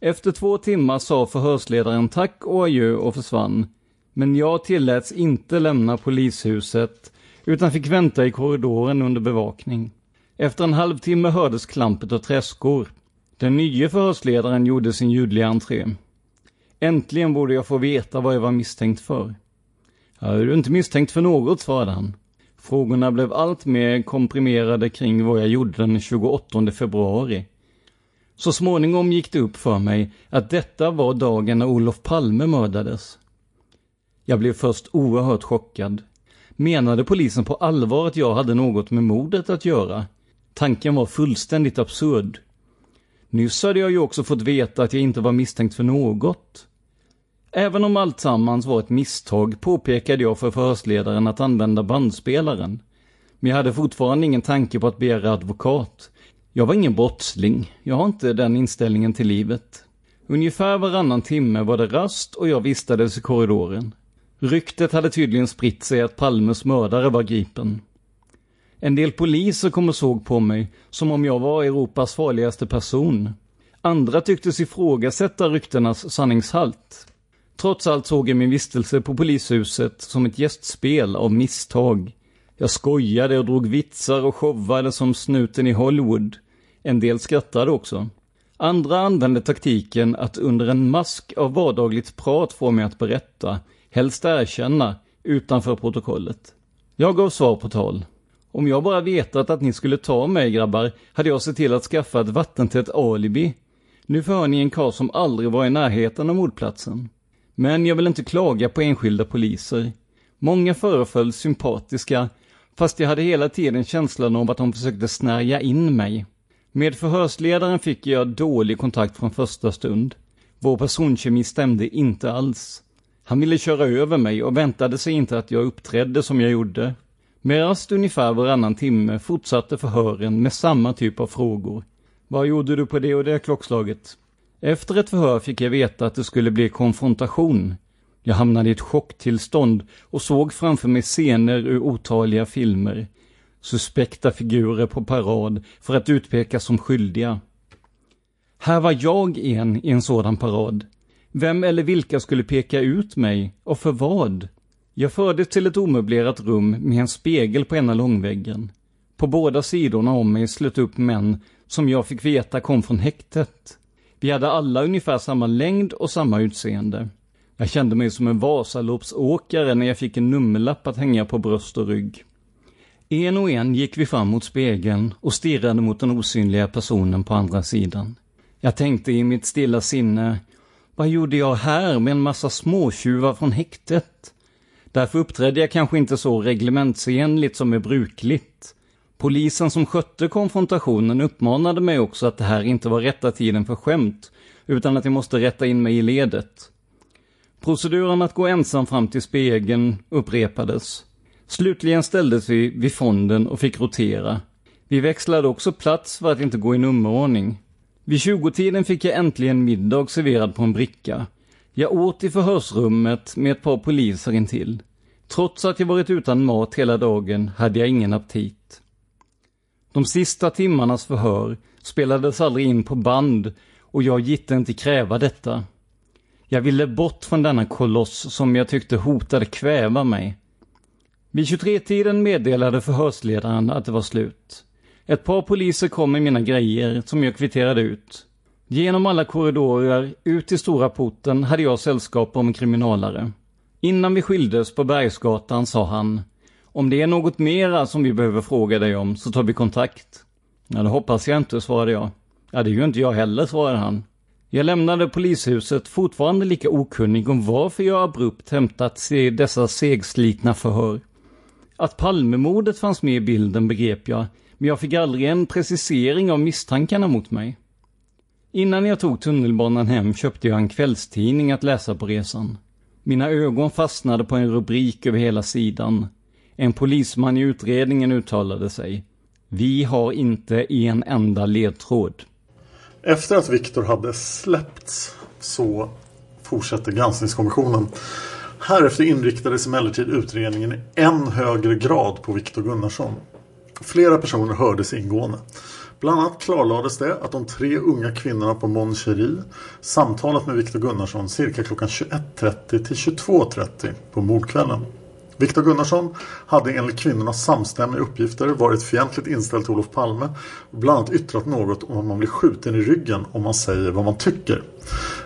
Efter två timmar sa förhörsledaren tack och adjö och försvann. Men jag tilläts inte lämna polishuset utan fick vänta i korridoren under bevakning. Efter en halvtimme hördes klampet av träskor. Den nye förhörsledaren gjorde sin ljudliga entré. Äntligen borde jag få veta vad jag var misstänkt för. Jag är du inte misstänkt för något, svarade han. Frågorna blev allt mer komprimerade kring vad jag gjorde den 28 februari. Så småningom gick det upp för mig att detta var dagen när Olof Palme mördades. Jag blev först oerhört chockad. Menade polisen på allvar att jag hade något med mordet att göra? Tanken var fullständigt absurd. Nyss hade jag ju också fått veta att jag inte var misstänkt för något. Även om alltsammans var ett misstag påpekade jag för förhörsledaren att använda bandspelaren. Men jag hade fortfarande ingen tanke på att begära advokat. Jag var ingen brottsling. Jag har inte den inställningen till livet. Ungefär varannan timme var det rast och jag vistades i korridoren. Ryktet hade tydligen spritt sig att Palmes mördare var gripen. En del poliser kom och såg på mig som om jag var Europas farligaste person. Andra tycktes ifrågasätta ryktenas sanningshalt. Trots allt såg jag min vistelse på polishuset som ett gästspel av misstag. Jag skojade och drog vitsar och showade som snuten i Hollywood. En del skrattade också. Andra använde taktiken att under en mask av vardagligt prat få mig att berätta, helst erkänna, utanför protokollet. Jag gav svar på tal. Om jag bara vetat att ni skulle ta mig grabbar, hade jag sett till att skaffa ett vattentätt alibi. Nu förhör ni en karl som aldrig var i närheten av mordplatsen. Men jag vill inte klaga på enskilda poliser. Många föreföll sympatiska, fast jag hade hela tiden känslan av att de försökte snärja in mig. Med förhörsledaren fick jag dålig kontakt från första stund. Vår personkemi stämde inte alls. Han ville köra över mig och väntade sig inte att jag uppträdde som jag gjorde. Med rast ungefär varannan timme fortsatte förhören med samma typ av frågor. Vad gjorde du på det och det klockslaget? Efter ett förhör fick jag veta att det skulle bli konfrontation. Jag hamnade i ett chocktillstånd och såg framför mig scener ur otaliga filmer. Suspekta figurer på parad för att utpekas som skyldiga. Här var jag en i en sådan parad. Vem eller vilka skulle peka ut mig och för vad? Jag fördes till ett omöblerat rum med en spegel på ena långväggen. På båda sidorna om mig slöt upp män som jag fick veta kom från häktet. Vi hade alla ungefär samma längd och samma utseende. Jag kände mig som en Vasaloppsåkare när jag fick en nummerlapp att hänga på bröst och rygg. En och en gick vi fram mot spegeln och stirrade mot den osynliga personen på andra sidan. Jag tänkte i mitt stilla sinne, vad gjorde jag här med en massa småtjuvar från häktet? Därför uppträdde jag kanske inte så reglementsenligt som är brukligt. Polisen som skötte konfrontationen uppmanade mig också att det här inte var rätta tiden för skämt, utan att jag måste rätta in mig i ledet. Proceduren att gå ensam fram till spegeln upprepades. Slutligen ställdes vi vid fonden och fick rotera. Vi växlade också plats för att inte gå i nummerordning. Vid 20-tiden fick jag äntligen middag serverad på en bricka. Jag åt i förhörsrummet med ett par poliser intill. Trots att jag varit utan mat hela dagen hade jag ingen aptit. De sista timmarnas förhör spelades aldrig in på band och jag gitte inte kräva detta. Jag ville bort från denna koloss som jag tyckte hotade kväva mig. Vid 23-tiden meddelade förhörsledaren att det var slut. Ett par poliser kom med mina grejer som jag kvitterade ut. Genom alla korridorer, ut till stora porten, hade jag sällskap om en kriminalare. Innan vi skildes på Bergsgatan sa han Om det är något mera som vi behöver fråga dig om så tar vi kontakt. Ja, det hoppas jag inte, svarade jag. Ja, det är ju inte jag heller, svarade han. Jag lämnade polishuset fortfarande lika okunnig om varför jag abrupt hämtat dessa segslitna förhör. Att Palmemordet fanns med i bilden begrep jag, men jag fick aldrig en precisering av misstankarna mot mig. Innan jag tog tunnelbanan hem köpte jag en kvällstidning att läsa på resan. Mina ögon fastnade på en rubrik över hela sidan. En polisman i utredningen uttalade sig. Vi har inte en enda ledtråd. Efter att Viktor hade släppts så fortsätter granskningskommissionen. Härefter inriktades emellertid utredningen i än högre grad på Viktor Gunnarsson. Flera personer hördes ingående. Bland annat klarlades det att de tre unga kvinnorna på Mon Cherie samtalat med Viktor Gunnarsson cirka klockan 21.30 till 22.30 på mordkvällen. Viktor Gunnarsson hade enligt kvinnornas samstämmiga uppgifter varit fientligt inställd till Olof Palme och bland annat yttrat något om att man blir skjuten i ryggen om man säger vad man tycker.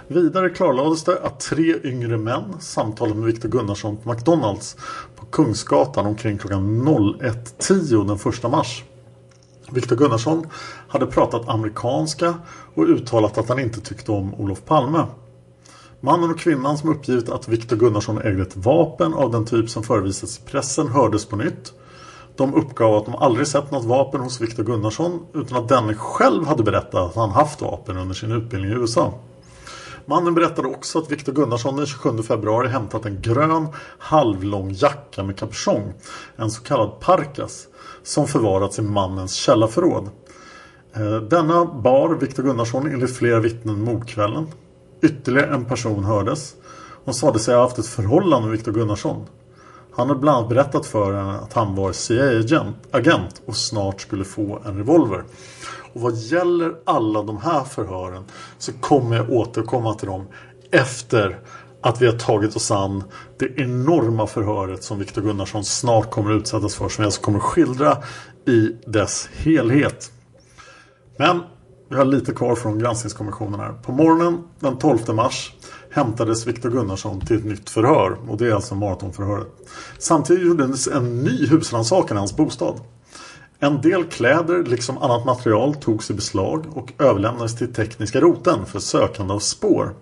Vidare klarlades det att tre yngre män samtalade med Viktor Gunnarsson på McDonalds på Kungsgatan omkring klockan 01.10 den 1 mars. Viktor Gunnarsson hade pratat amerikanska och uttalat att han inte tyckte om Olof Palme. Mannen och kvinnan som uppgivit att Viktor Gunnarsson ägde ett vapen av den typ som förevisats i pressen hördes på nytt. De uppgav att de aldrig sett något vapen hos Viktor Gunnarsson utan att denne själv hade berättat att han haft vapen under sin utbildning i USA. Mannen berättade också att Viktor Gunnarsson den 27 februari hämtat en grön halvlång jacka med kapuschong, en så kallad parkas, som förvarats i mannens källarförråd. Eh, denna bar Viktor Gunnarsson enligt flera vittnen mordkvällen. Ytterligare en person hördes. Hon sade sig ha haft ett förhållande med Viktor Gunnarsson. Han hade bland annat berättat för henne att han var CIA-agent och snart skulle få en revolver. Och vad gäller alla de här förhören så kommer jag återkomma till dem efter att vi har tagit oss an det enorma förhöret som Viktor Gunnarsson snart kommer utsättas för som jag alltså kommer skildra i dess helhet. Men vi har lite kvar från granskningskommissionen här. På morgonen den 12 mars hämtades Viktor Gunnarsson till ett nytt förhör och det är alltså maratonförhöret. Samtidigt gjordes en ny husrannsakan i hans bostad. En del kläder liksom annat material togs i beslag och överlämnades till tekniska roten för sökande av spår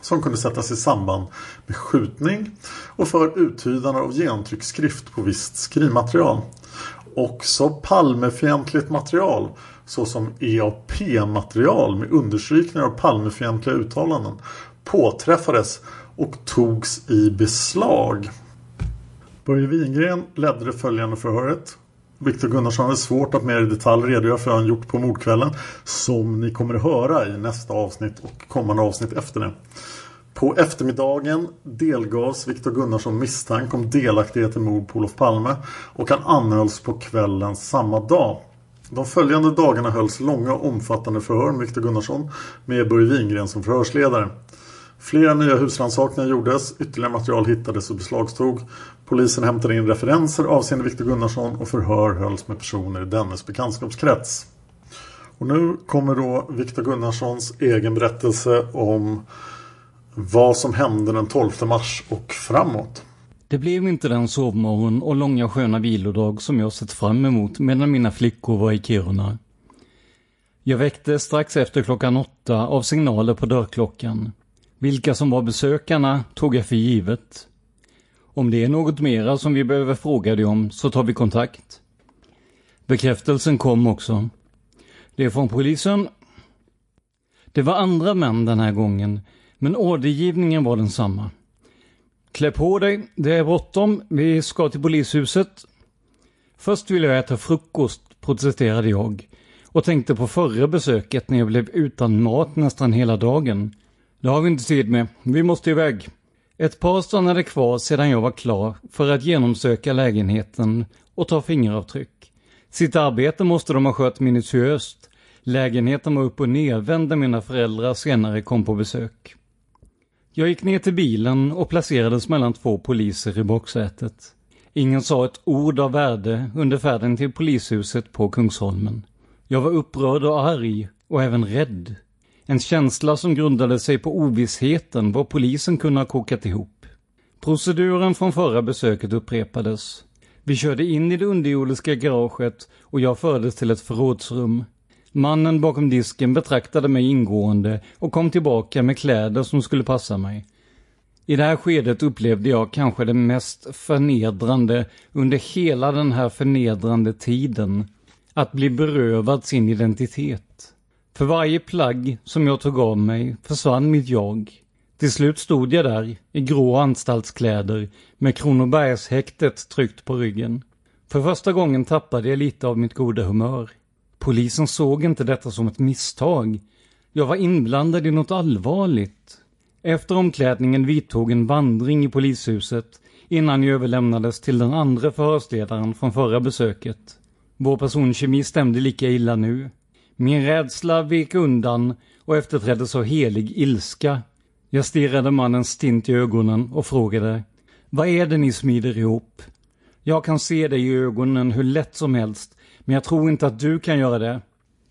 som kunde sättas i samband med skjutning och för uttydande av gentrycksskrift på visst skrivmaterial. Också Palmefientligt material såsom EAP-material med understrykningar av Palmefientliga uttalanden påträffades och togs i beslag. Börje Wingren ledde det följande förhöret. Viktor Gunnarsson hade svårt att mer i detalj redogöra för vad han gjort på mordkvällen som ni kommer att höra i nästa avsnitt och kommande avsnitt efter det. På eftermiddagen delgavs Viktor Gunnarsson misstanke om delaktighet i mord på Olof Palme och han anhölls på kvällen samma dag. De följande dagarna hölls långa och omfattande förhör med Viktor Gunnarsson med Börje Wingren som förhörsledare. Flera nya husrannsakningar gjordes, ytterligare material hittades och beslagstog. Polisen hämtade in referenser avseende Viktor Gunnarsson och förhör hölls med personer i dennes bekantskapskrets. Och nu kommer då Viktor Gunnarssons egen berättelse om vad som hände den 12 mars och framåt. Det blev inte den sovmorgon och långa sköna vilodag som jag sett fram emot medan mina flickor var i Kiruna. Jag väcktes strax efter klockan åtta av signaler på dörrklockan. Vilka som var besökarna tog jag för givet. Om det är något mera som vi behöver fråga dig om så tar vi kontakt. Bekräftelsen kom också. Det är från polisen. Det var andra män den här gången, men ordergivningen var densamma. Klä på dig, det är bråttom, vi ska till polishuset. Först vill jag äta frukost, protesterade jag och tänkte på förra besöket när jag blev utan mat nästan hela dagen. Det har vi inte tid med, vi måste iväg. Ett par stannade kvar sedan jag var klar för att genomsöka lägenheten och ta fingeravtryck. Sitt arbete måste de ha skött minutiöst. Lägenheten var upp och nervänd när mina föräldrar senare kom på besök. Jag gick ner till bilen och placerades mellan två poliser i baksätet. Ingen sa ett ord av värde under färden till polishuset på Kungsholmen. Jag var upprörd och arg och även rädd. En känsla som grundade sig på ovissheten vad polisen kunde ha kokat ihop. Proceduren från förra besöket upprepades. Vi körde in i det underjordiska garaget och jag fördes till ett förrådsrum. Mannen bakom disken betraktade mig ingående och kom tillbaka med kläder som skulle passa mig. I det här skedet upplevde jag kanske det mest förnedrande under hela den här förnedrande tiden. Att bli berövad sin identitet. För varje plagg som jag tog av mig försvann mitt jag. Till slut stod jag där i grå anstaltskläder med Kronobergshäktet tryckt på ryggen. För första gången tappade jag lite av mitt goda humör. Polisen såg inte detta som ett misstag. Jag var inblandad i något allvarligt. Efter omklädningen vidtog en vandring i polishuset innan jag överlämnades till den andra förhörsledaren från förra besöket. Vår personkemi stämde lika illa nu. Min rädsla vek undan och efterträddes av helig ilska. Jag stirrade mannen stint i ögonen och frågade Vad är det ni smider ihop? Jag kan se dig i ögonen hur lätt som helst men jag tror inte att du kan göra det.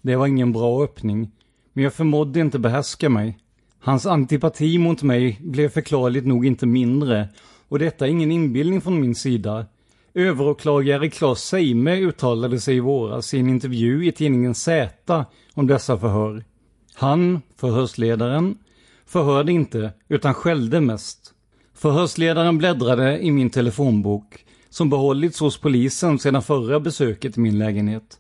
Det var ingen bra öppning. Men jag förmådde inte behärska mig. Hans antipati mot mig blev förklarligt nog inte mindre. Och detta är ingen inbildning från min sida. Överåklagare Claes Seime uttalade sig i våras i en intervju i tidningen Z om dessa förhör. Han, förhörsledaren, förhörde inte utan skällde mest. Förhörsledaren bläddrade i min telefonbok som behållits hos polisen sedan förra besöket i min lägenhet.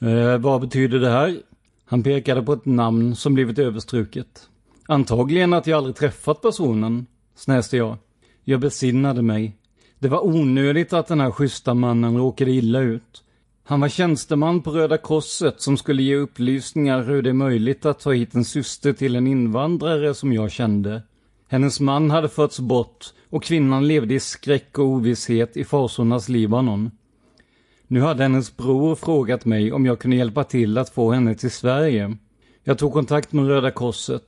Eh, vad betyder det här? Han pekade på ett namn som blivit överstruket. Antagligen att jag aldrig träffat personen, snäste jag. Jag besinnade mig. Det var onödigt att den här schyssta mannen råkade illa ut. Han var tjänsteman på Röda Korset som skulle ge upplysningar hur det är möjligt att ta hit en syster till en invandrare som jag kände. Hennes man hade förts bort och kvinnan levde i skräck och ovisshet i fasornas Libanon. Nu hade hennes bror frågat mig om jag kunde hjälpa till att få henne till Sverige. Jag tog kontakt med Röda Korset.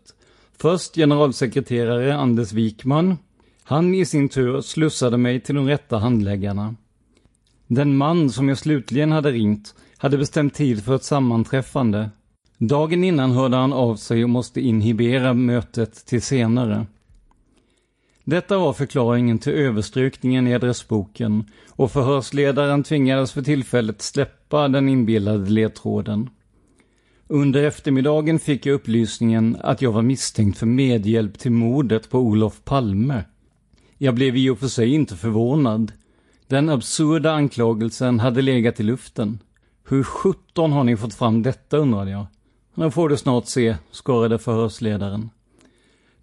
Först generalsekreterare Anders Wikman. Han i sin tur slussade mig till de rätta handläggarna. Den man som jag slutligen hade ringt hade bestämt tid för ett sammanträffande. Dagen innan hörde han av sig och måste inhibera mötet till senare. Detta var förklaringen till överstrykningen i adressboken och förhörsledaren tvingades för tillfället släppa den inbillade ledtråden. Under eftermiddagen fick jag upplysningen att jag var misstänkt för medhjälp till mordet på Olof Palme. Jag blev i och för sig inte förvånad. Den absurda anklagelsen hade legat i luften. Hur sjutton har ni fått fram detta undrade jag. Nu får du snart se, skorrade förhörsledaren.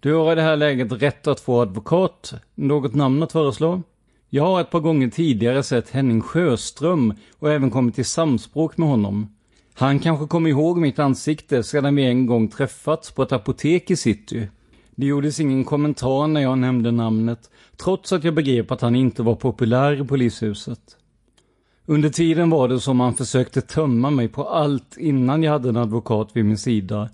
Du har i det här läget rätt att få advokat. Något namn att föreslå? Jag har ett par gånger tidigare sett Henning Sjöström och även kommit i samspråk med honom. Han kanske kommer ihåg mitt ansikte sedan vi en gång träffats på ett apotek i city. Det gjordes ingen kommentar när jag nämnde namnet, trots att jag begrep att han inte var populär i polishuset. Under tiden var det som han försökte tömma mig på allt innan jag hade en advokat vid min sida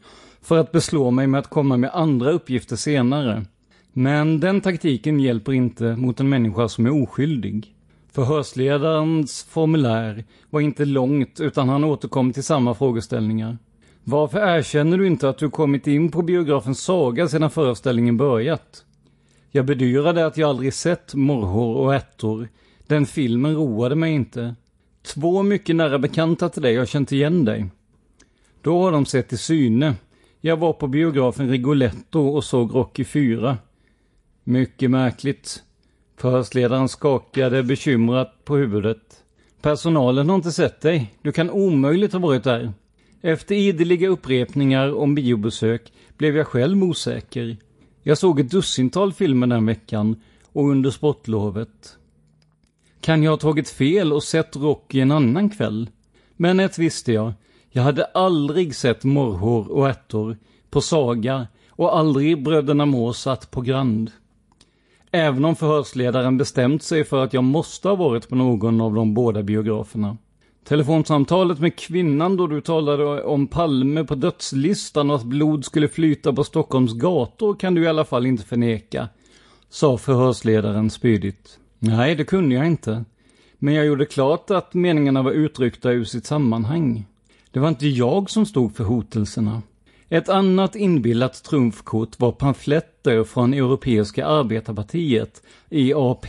för att beslå mig med att komma med andra uppgifter senare. Men den taktiken hjälper inte mot en människa som är oskyldig. Förhörsledarens formulär var inte långt utan han återkom till samma frågeställningar. Varför erkänner du inte att du kommit in på biografen Saga sedan föreställningen börjat? Jag bedyrade att jag aldrig sett Morrhår och ärtor. Den filmen roade mig inte. Två mycket nära bekanta till dig har känt igen dig. Då har de sett i syne. Jag var på biografen Rigoletto och såg Rocky 4. Mycket märkligt. Förhörsledaren skakade bekymrat på huvudet. Personalen har inte sett dig. Du kan omöjligt ha varit där. Efter ideliga upprepningar om biobesök blev jag själv osäker. Jag såg ett dussintal filmer den veckan och under sportlovet. Kan jag ha tagit fel och sett Rocky en annan kväll? Men ett visste jag. Jag hade aldrig sett Morrhår och ärtor på Saga och aldrig Bröderna Mozart på Grand. Även om förhörsledaren bestämt sig för att jag måste ha varit på någon av de båda biograferna. Telefonsamtalet med kvinnan då du talade om Palme på dödslistan och att blod skulle flyta på Stockholms gator kan du i alla fall inte förneka, sa förhörsledaren spydigt. Nej, det kunde jag inte. Men jag gjorde klart att meningarna var utryckta ur sitt sammanhang. Det var inte jag som stod för hotelserna. Ett annat inbillat trumfkort var pamfletter från Europeiska arbetarpartiet, EAP,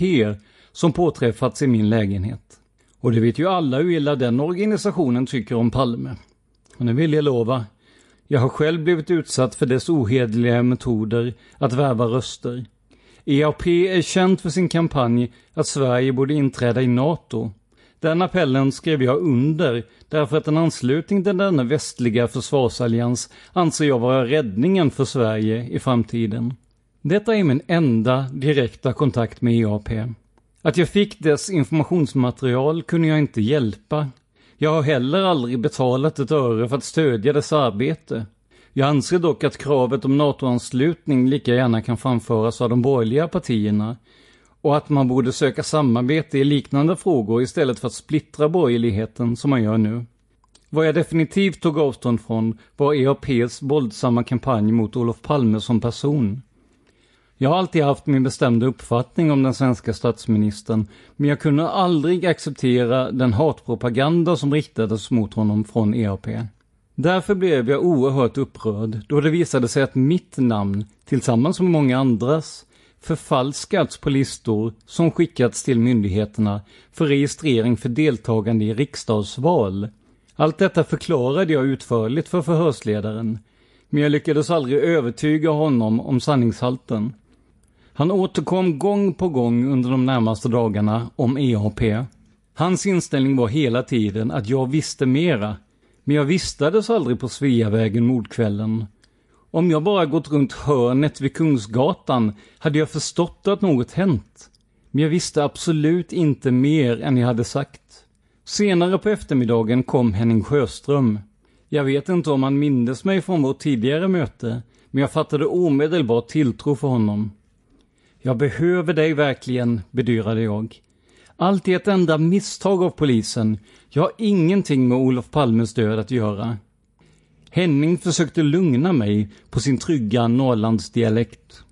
som påträffats i min lägenhet. Och det vet ju alla hur illa den organisationen tycker om Palme. Och nu vill jag lova, jag har själv blivit utsatt för dess ohederliga metoder att värva röster. EAP är känt för sin kampanj att Sverige borde inträda i NATO. Den appellen skrev jag under därför att en anslutning till denna västliga försvarsallians anser jag vara räddningen för Sverige i framtiden. Detta är min enda direkta kontakt med EAP. Att jag fick dess informationsmaterial kunde jag inte hjälpa. Jag har heller aldrig betalat ett öre för att stödja dess arbete. Jag anser dock att kravet om NATO-anslutning lika gärna kan framföras av de borgerliga partierna och att man borde söka samarbete i liknande frågor istället för att splittra borgerligheten som man gör nu. Vad jag definitivt tog avstånd från var EAPs våldsamma kampanj mot Olof Palme som person. Jag har alltid haft min bestämda uppfattning om den svenska statsministern, men jag kunde aldrig acceptera den hatpropaganda som riktades mot honom från EAP. Därför blev jag oerhört upprörd då det visade sig att mitt namn, tillsammans med många andras, förfalskats på listor som skickats till myndigheterna för registrering för deltagande i riksdagsval. Allt detta förklarade jag utförligt för förhörsledaren, men jag lyckades aldrig övertyga honom om sanningshalten. Han återkom gång på gång under de närmaste dagarna om EAP. Hans inställning var hela tiden att jag visste mera, men jag vistades aldrig på Sveavägen mordkvällen. Om jag bara gått runt hörnet vid Kungsgatan hade jag förstått att något hänt. Men jag visste absolut inte mer än jag hade sagt. Senare på eftermiddagen kom Henning Sjöström. Jag vet inte om han mindes mig från vårt tidigare möte, men jag fattade omedelbart tilltro för honom. Jag behöver dig verkligen, bedyrade jag. Allt är ett enda misstag av polisen. Jag har ingenting med Olof Palmes död att göra. Henning försökte lugna mig på sin trygga Norrlandsdialekt.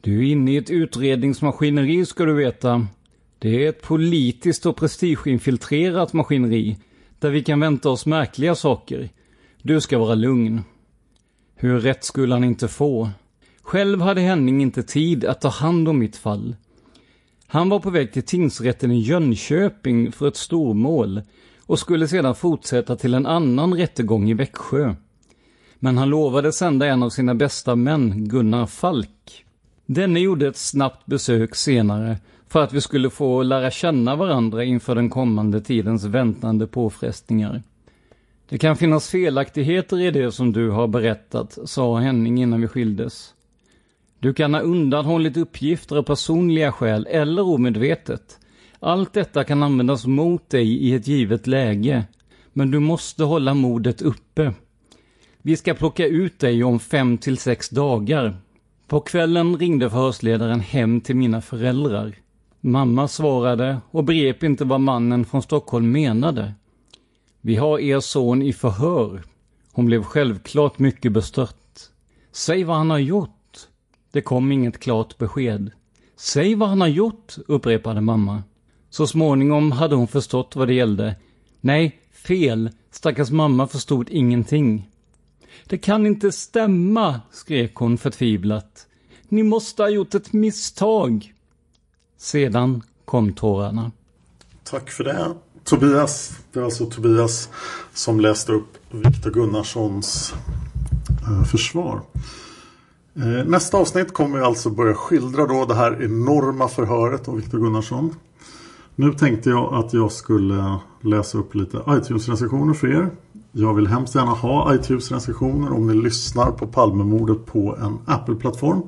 Du är inne i ett utredningsmaskineri ska du veta. Det är ett politiskt och prestigeinfiltrerat maskineri där vi kan vänta oss märkliga saker. Du ska vara lugn. Hur rätt skulle han inte få? Själv hade Henning inte tid att ta hand om mitt fall. Han var på väg till tingsrätten i Jönköping för ett stormål och skulle sedan fortsätta till en annan rättegång i Växjö. Men han lovade sända en av sina bästa män, Gunnar Falk. Denne gjorde ett snabbt besök senare för att vi skulle få lära känna varandra inför den kommande tidens väntande påfrestningar. Det kan finnas felaktigheter i det som du har berättat, sa Henning innan vi skildes. Du kan ha undanhållit uppgifter av personliga skäl eller omedvetet. Allt detta kan användas mot dig i ett givet läge. Men du måste hålla modet uppe. Vi ska plocka ut dig om fem till sex dagar. På kvällen ringde förhörsledaren hem till mina föräldrar. Mamma svarade och begrep inte vad mannen från Stockholm menade. Vi har er son i förhör. Hon blev självklart mycket bestört. Säg vad han har gjort. Det kom inget klart besked. Säg vad han har gjort, upprepade mamma. Så småningom hade hon förstått vad det gällde. Nej, fel. Stackars mamma förstod ingenting. Det kan inte stämma, skrek hon förtvivlat. Ni måste ha gjort ett misstag. Sedan kom tårarna. Tack för det, Tobias. Det var alltså Tobias som läste upp Viktor Gunnarssons eh, försvar. Eh, nästa avsnitt kommer vi alltså börja skildra då det här enorma förhöret av Viktor Gunnarsson. Nu tänkte jag att jag skulle läsa upp lite iTunes-recensioner för er. Jag vill hemskt gärna ha iTunes-recensioner om ni lyssnar på Palmemordet på en Apple-plattform.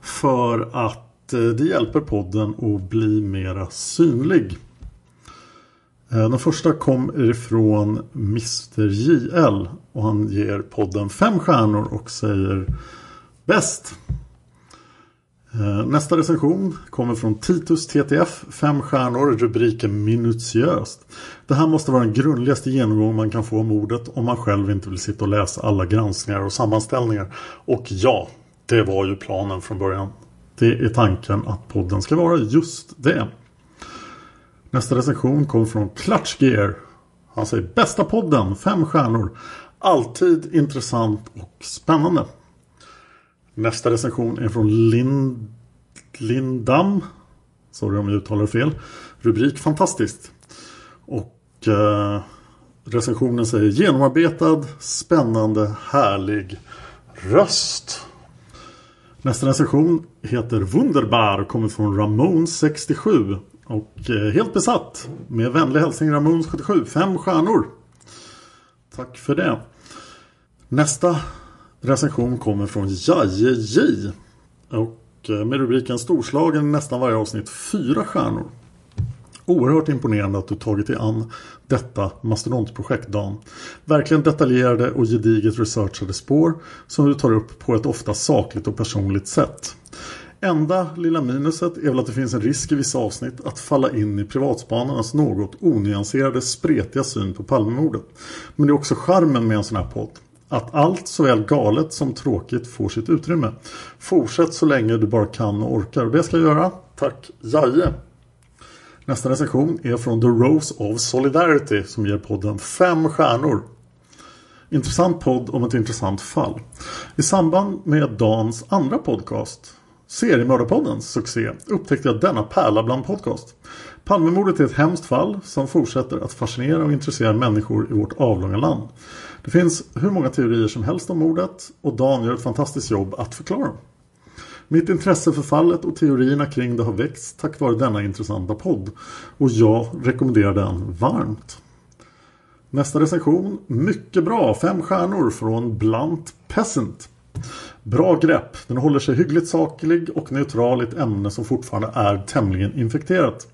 För att eh, det hjälper podden att bli mera synlig. Eh, den första kom ifrån Mr JL och han ger podden fem stjärnor och säger Bäst! Eh, nästa recension kommer från Titus TTF, fem stjärnor, rubriken minutiöst. Det här måste vara den grundligaste genomgång man kan få om ordet om man själv inte vill sitta och läsa alla granskningar och sammanställningar. Och ja, det var ju planen från början. Det är tanken att podden ska vara just det. Nästa recension kommer från Clutchgear. Han säger bästa podden, fem stjärnor. Alltid intressant och spännande. Nästa recension är från Lind... Lindam. Sorry om jag uttalar fel. Rubrik fantastiskt. Och eh, recensionen säger genomarbetad, spännande, härlig röst. Nästa recension heter Wunderbar och kommer från Ramon67. Och eh, helt besatt. Med vänlig hälsning Ramon77, Fem stjärnor. Tack för det. Nästa recension kommer från Jaje J. Och eh, med rubriken Storslagen nästan varje avsnitt fyra stjärnor. Oerhört imponerande att du tagit dig an detta mastodontprojekt Dan. Verkligen detaljerade och gediget researchade spår som du tar upp på ett ofta sakligt och personligt sätt. Enda lilla minuset är väl att det finns en risk i vissa avsnitt att falla in i privatspanarnas något onyanserade spretiga syn på Palmemordet. Men det är också charmen med en sån här podd. Att allt såväl galet som tråkigt får sitt utrymme. Fortsätt så länge du bara kan och orkar. Och det ska jag göra. Tack Jaje! Nästa recension är från The Rose of Solidarity som ger podden fem stjärnor. Intressant podd om ett intressant fall. I samband med Dans andra podcast Seriemördarpoddens succé upptäckte jag denna pärla bland podcast. Palmemordet är ett hemskt fall som fortsätter att fascinera och intressera människor i vårt avlånga land. Det finns hur många teorier som helst om mordet och Dan gör ett fantastiskt jobb att förklara dem. Mitt intresse för fallet och teorierna kring det har växt tack vare denna intressanta podd och jag rekommenderar den varmt. Nästa recension, mycket bra, fem stjärnor från Blunt Peasant. Bra grepp, den håller sig hyggligt saklig och neutral i ett ämne som fortfarande är tämligen infekterat.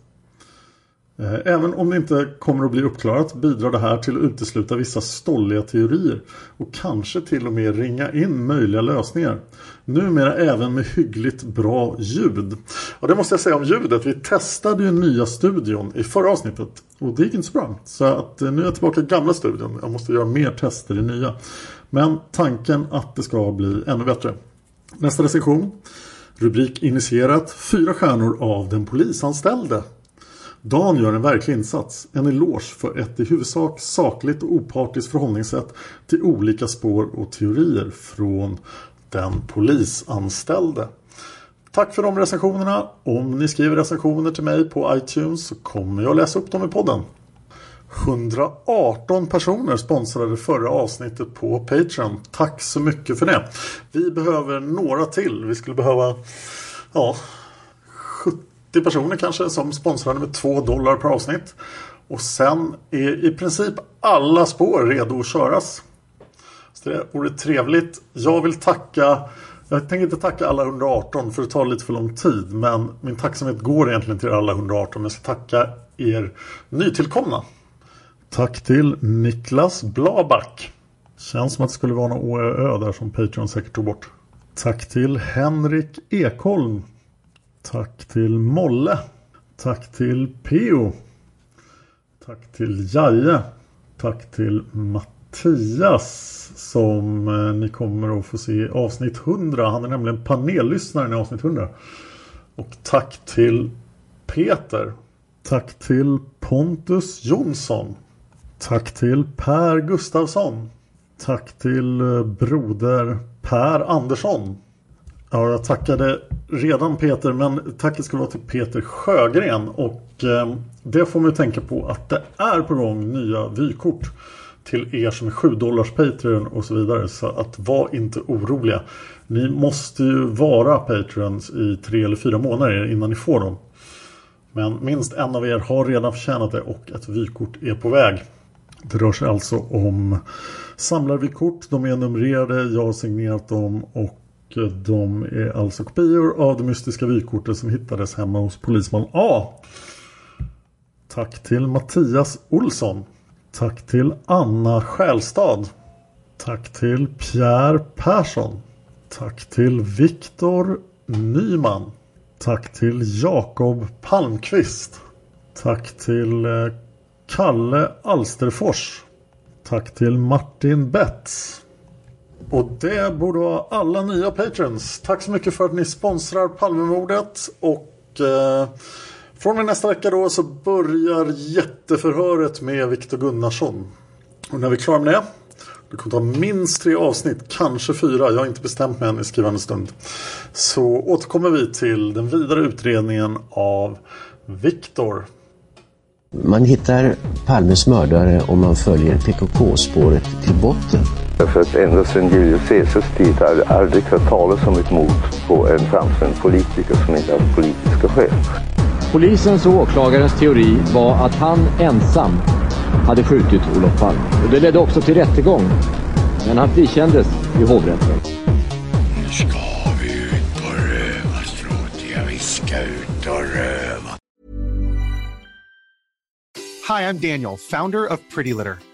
Eh, även om det inte kommer att bli uppklarat bidrar det här till att utesluta vissa stolliga teorier och kanske till och med ringa in möjliga lösningar. Numera även med hyggligt bra ljud. Och det måste jag säga om ljudet. Vi testade ju nya studion i förra avsnittet och det gick inte så bra. Så att eh, nu är jag tillbaka i gamla studion. Jag måste göra mer tester i nya. Men tanken att det ska bli ännu bättre. Nästa recension. Rubrik initierat. Fyra stjärnor av den polisanställde. Dan gör en verklig insats. En eloge för ett i huvudsak sakligt och opartiskt förhållningssätt till olika spår och teorier från den polisanställde. Tack för de recensionerna. Om ni skriver recensioner till mig på iTunes så kommer jag läsa upp dem i podden. 118 personer sponsrade förra avsnittet på Patreon. Tack så mycket för det. Vi behöver några till. Vi skulle behöva ja, 70 personer kanske som sponsrade med 2 dollar per avsnitt. Och sen är i princip alla spår redo att köras. Så det vore trevligt. Jag vill tacka jag tänker inte tacka alla 118 för det tar lite för lång tid. Men min tacksamhet går egentligen till alla 118. Jag ska tacka er nytillkomna. Tack till Niklas Blaback. Känns som att det skulle vara någon ÅÖÖ där som Patreon säkert tog bort. Tack till Henrik Ekholm. Tack till Molle. Tack till Peo. Tack till Jaje. Tack till Mattias som eh, ni kommer att få se i avsnitt 100. Han är nämligen panellyssnaren i avsnitt 100. Och tack till Peter. Tack till Pontus Jonsson. Tack till Per Gustavsson. Tack till eh, broder Per Andersson. Ja, jag tackade redan Peter men tacket ska vara till Peter Sjögren och eh, det får man ju tänka på att det är på gång nya vykort till er som är 7 dollars Patreon och så vidare. Så att var inte oroliga. Ni måste ju vara Patreons i tre eller fyra månader innan ni får dem. Men minst en av er har redan förtjänat det och ett vykort är på väg. Det rör sig alltså om samlarvykort. De är numrerade, jag har signerat dem och de är alltså kopior av det mystiska vykortet som hittades hemma hos polisman A. Tack till Mattias Olsson. Tack till Anna Skälstad. Tack till Pierre Persson. Tack till Viktor Nyman. Tack till Jakob Palmqvist. Tack till eh, Kalle Alsterfors. Tack till Martin Betts. Och det borde vara alla nya patrons. Tack så mycket för att ni sponsrar Palmemordet. Och eh, från och med nästa vecka då så börjar jätteförhöret med Viktor Gunnarsson. Och när vi är klara med det. Det kommer ta minst tre avsnitt, kanske fyra. Jag har inte bestämt mig än i skrivande stund. Så återkommer vi till den vidare utredningen av Viktor. Man hittar Palmes mördare om man följer PKK-spåret till botten. För att ända sedan Julius Caesars tid har det aldrig hört talas om ett mord på en framstående politiker som inte haft politiska skäl. Polisens och åklagarens teori var att han ensam hade skjutit Olof Palme. Och det ledde också till rättegång. Men han frikändes i hovrätten. Nu ska vi ut och röva, Stråtiga. Vi ska ut och röva. Hi, I'm Daniel, founder of Pretty Litter.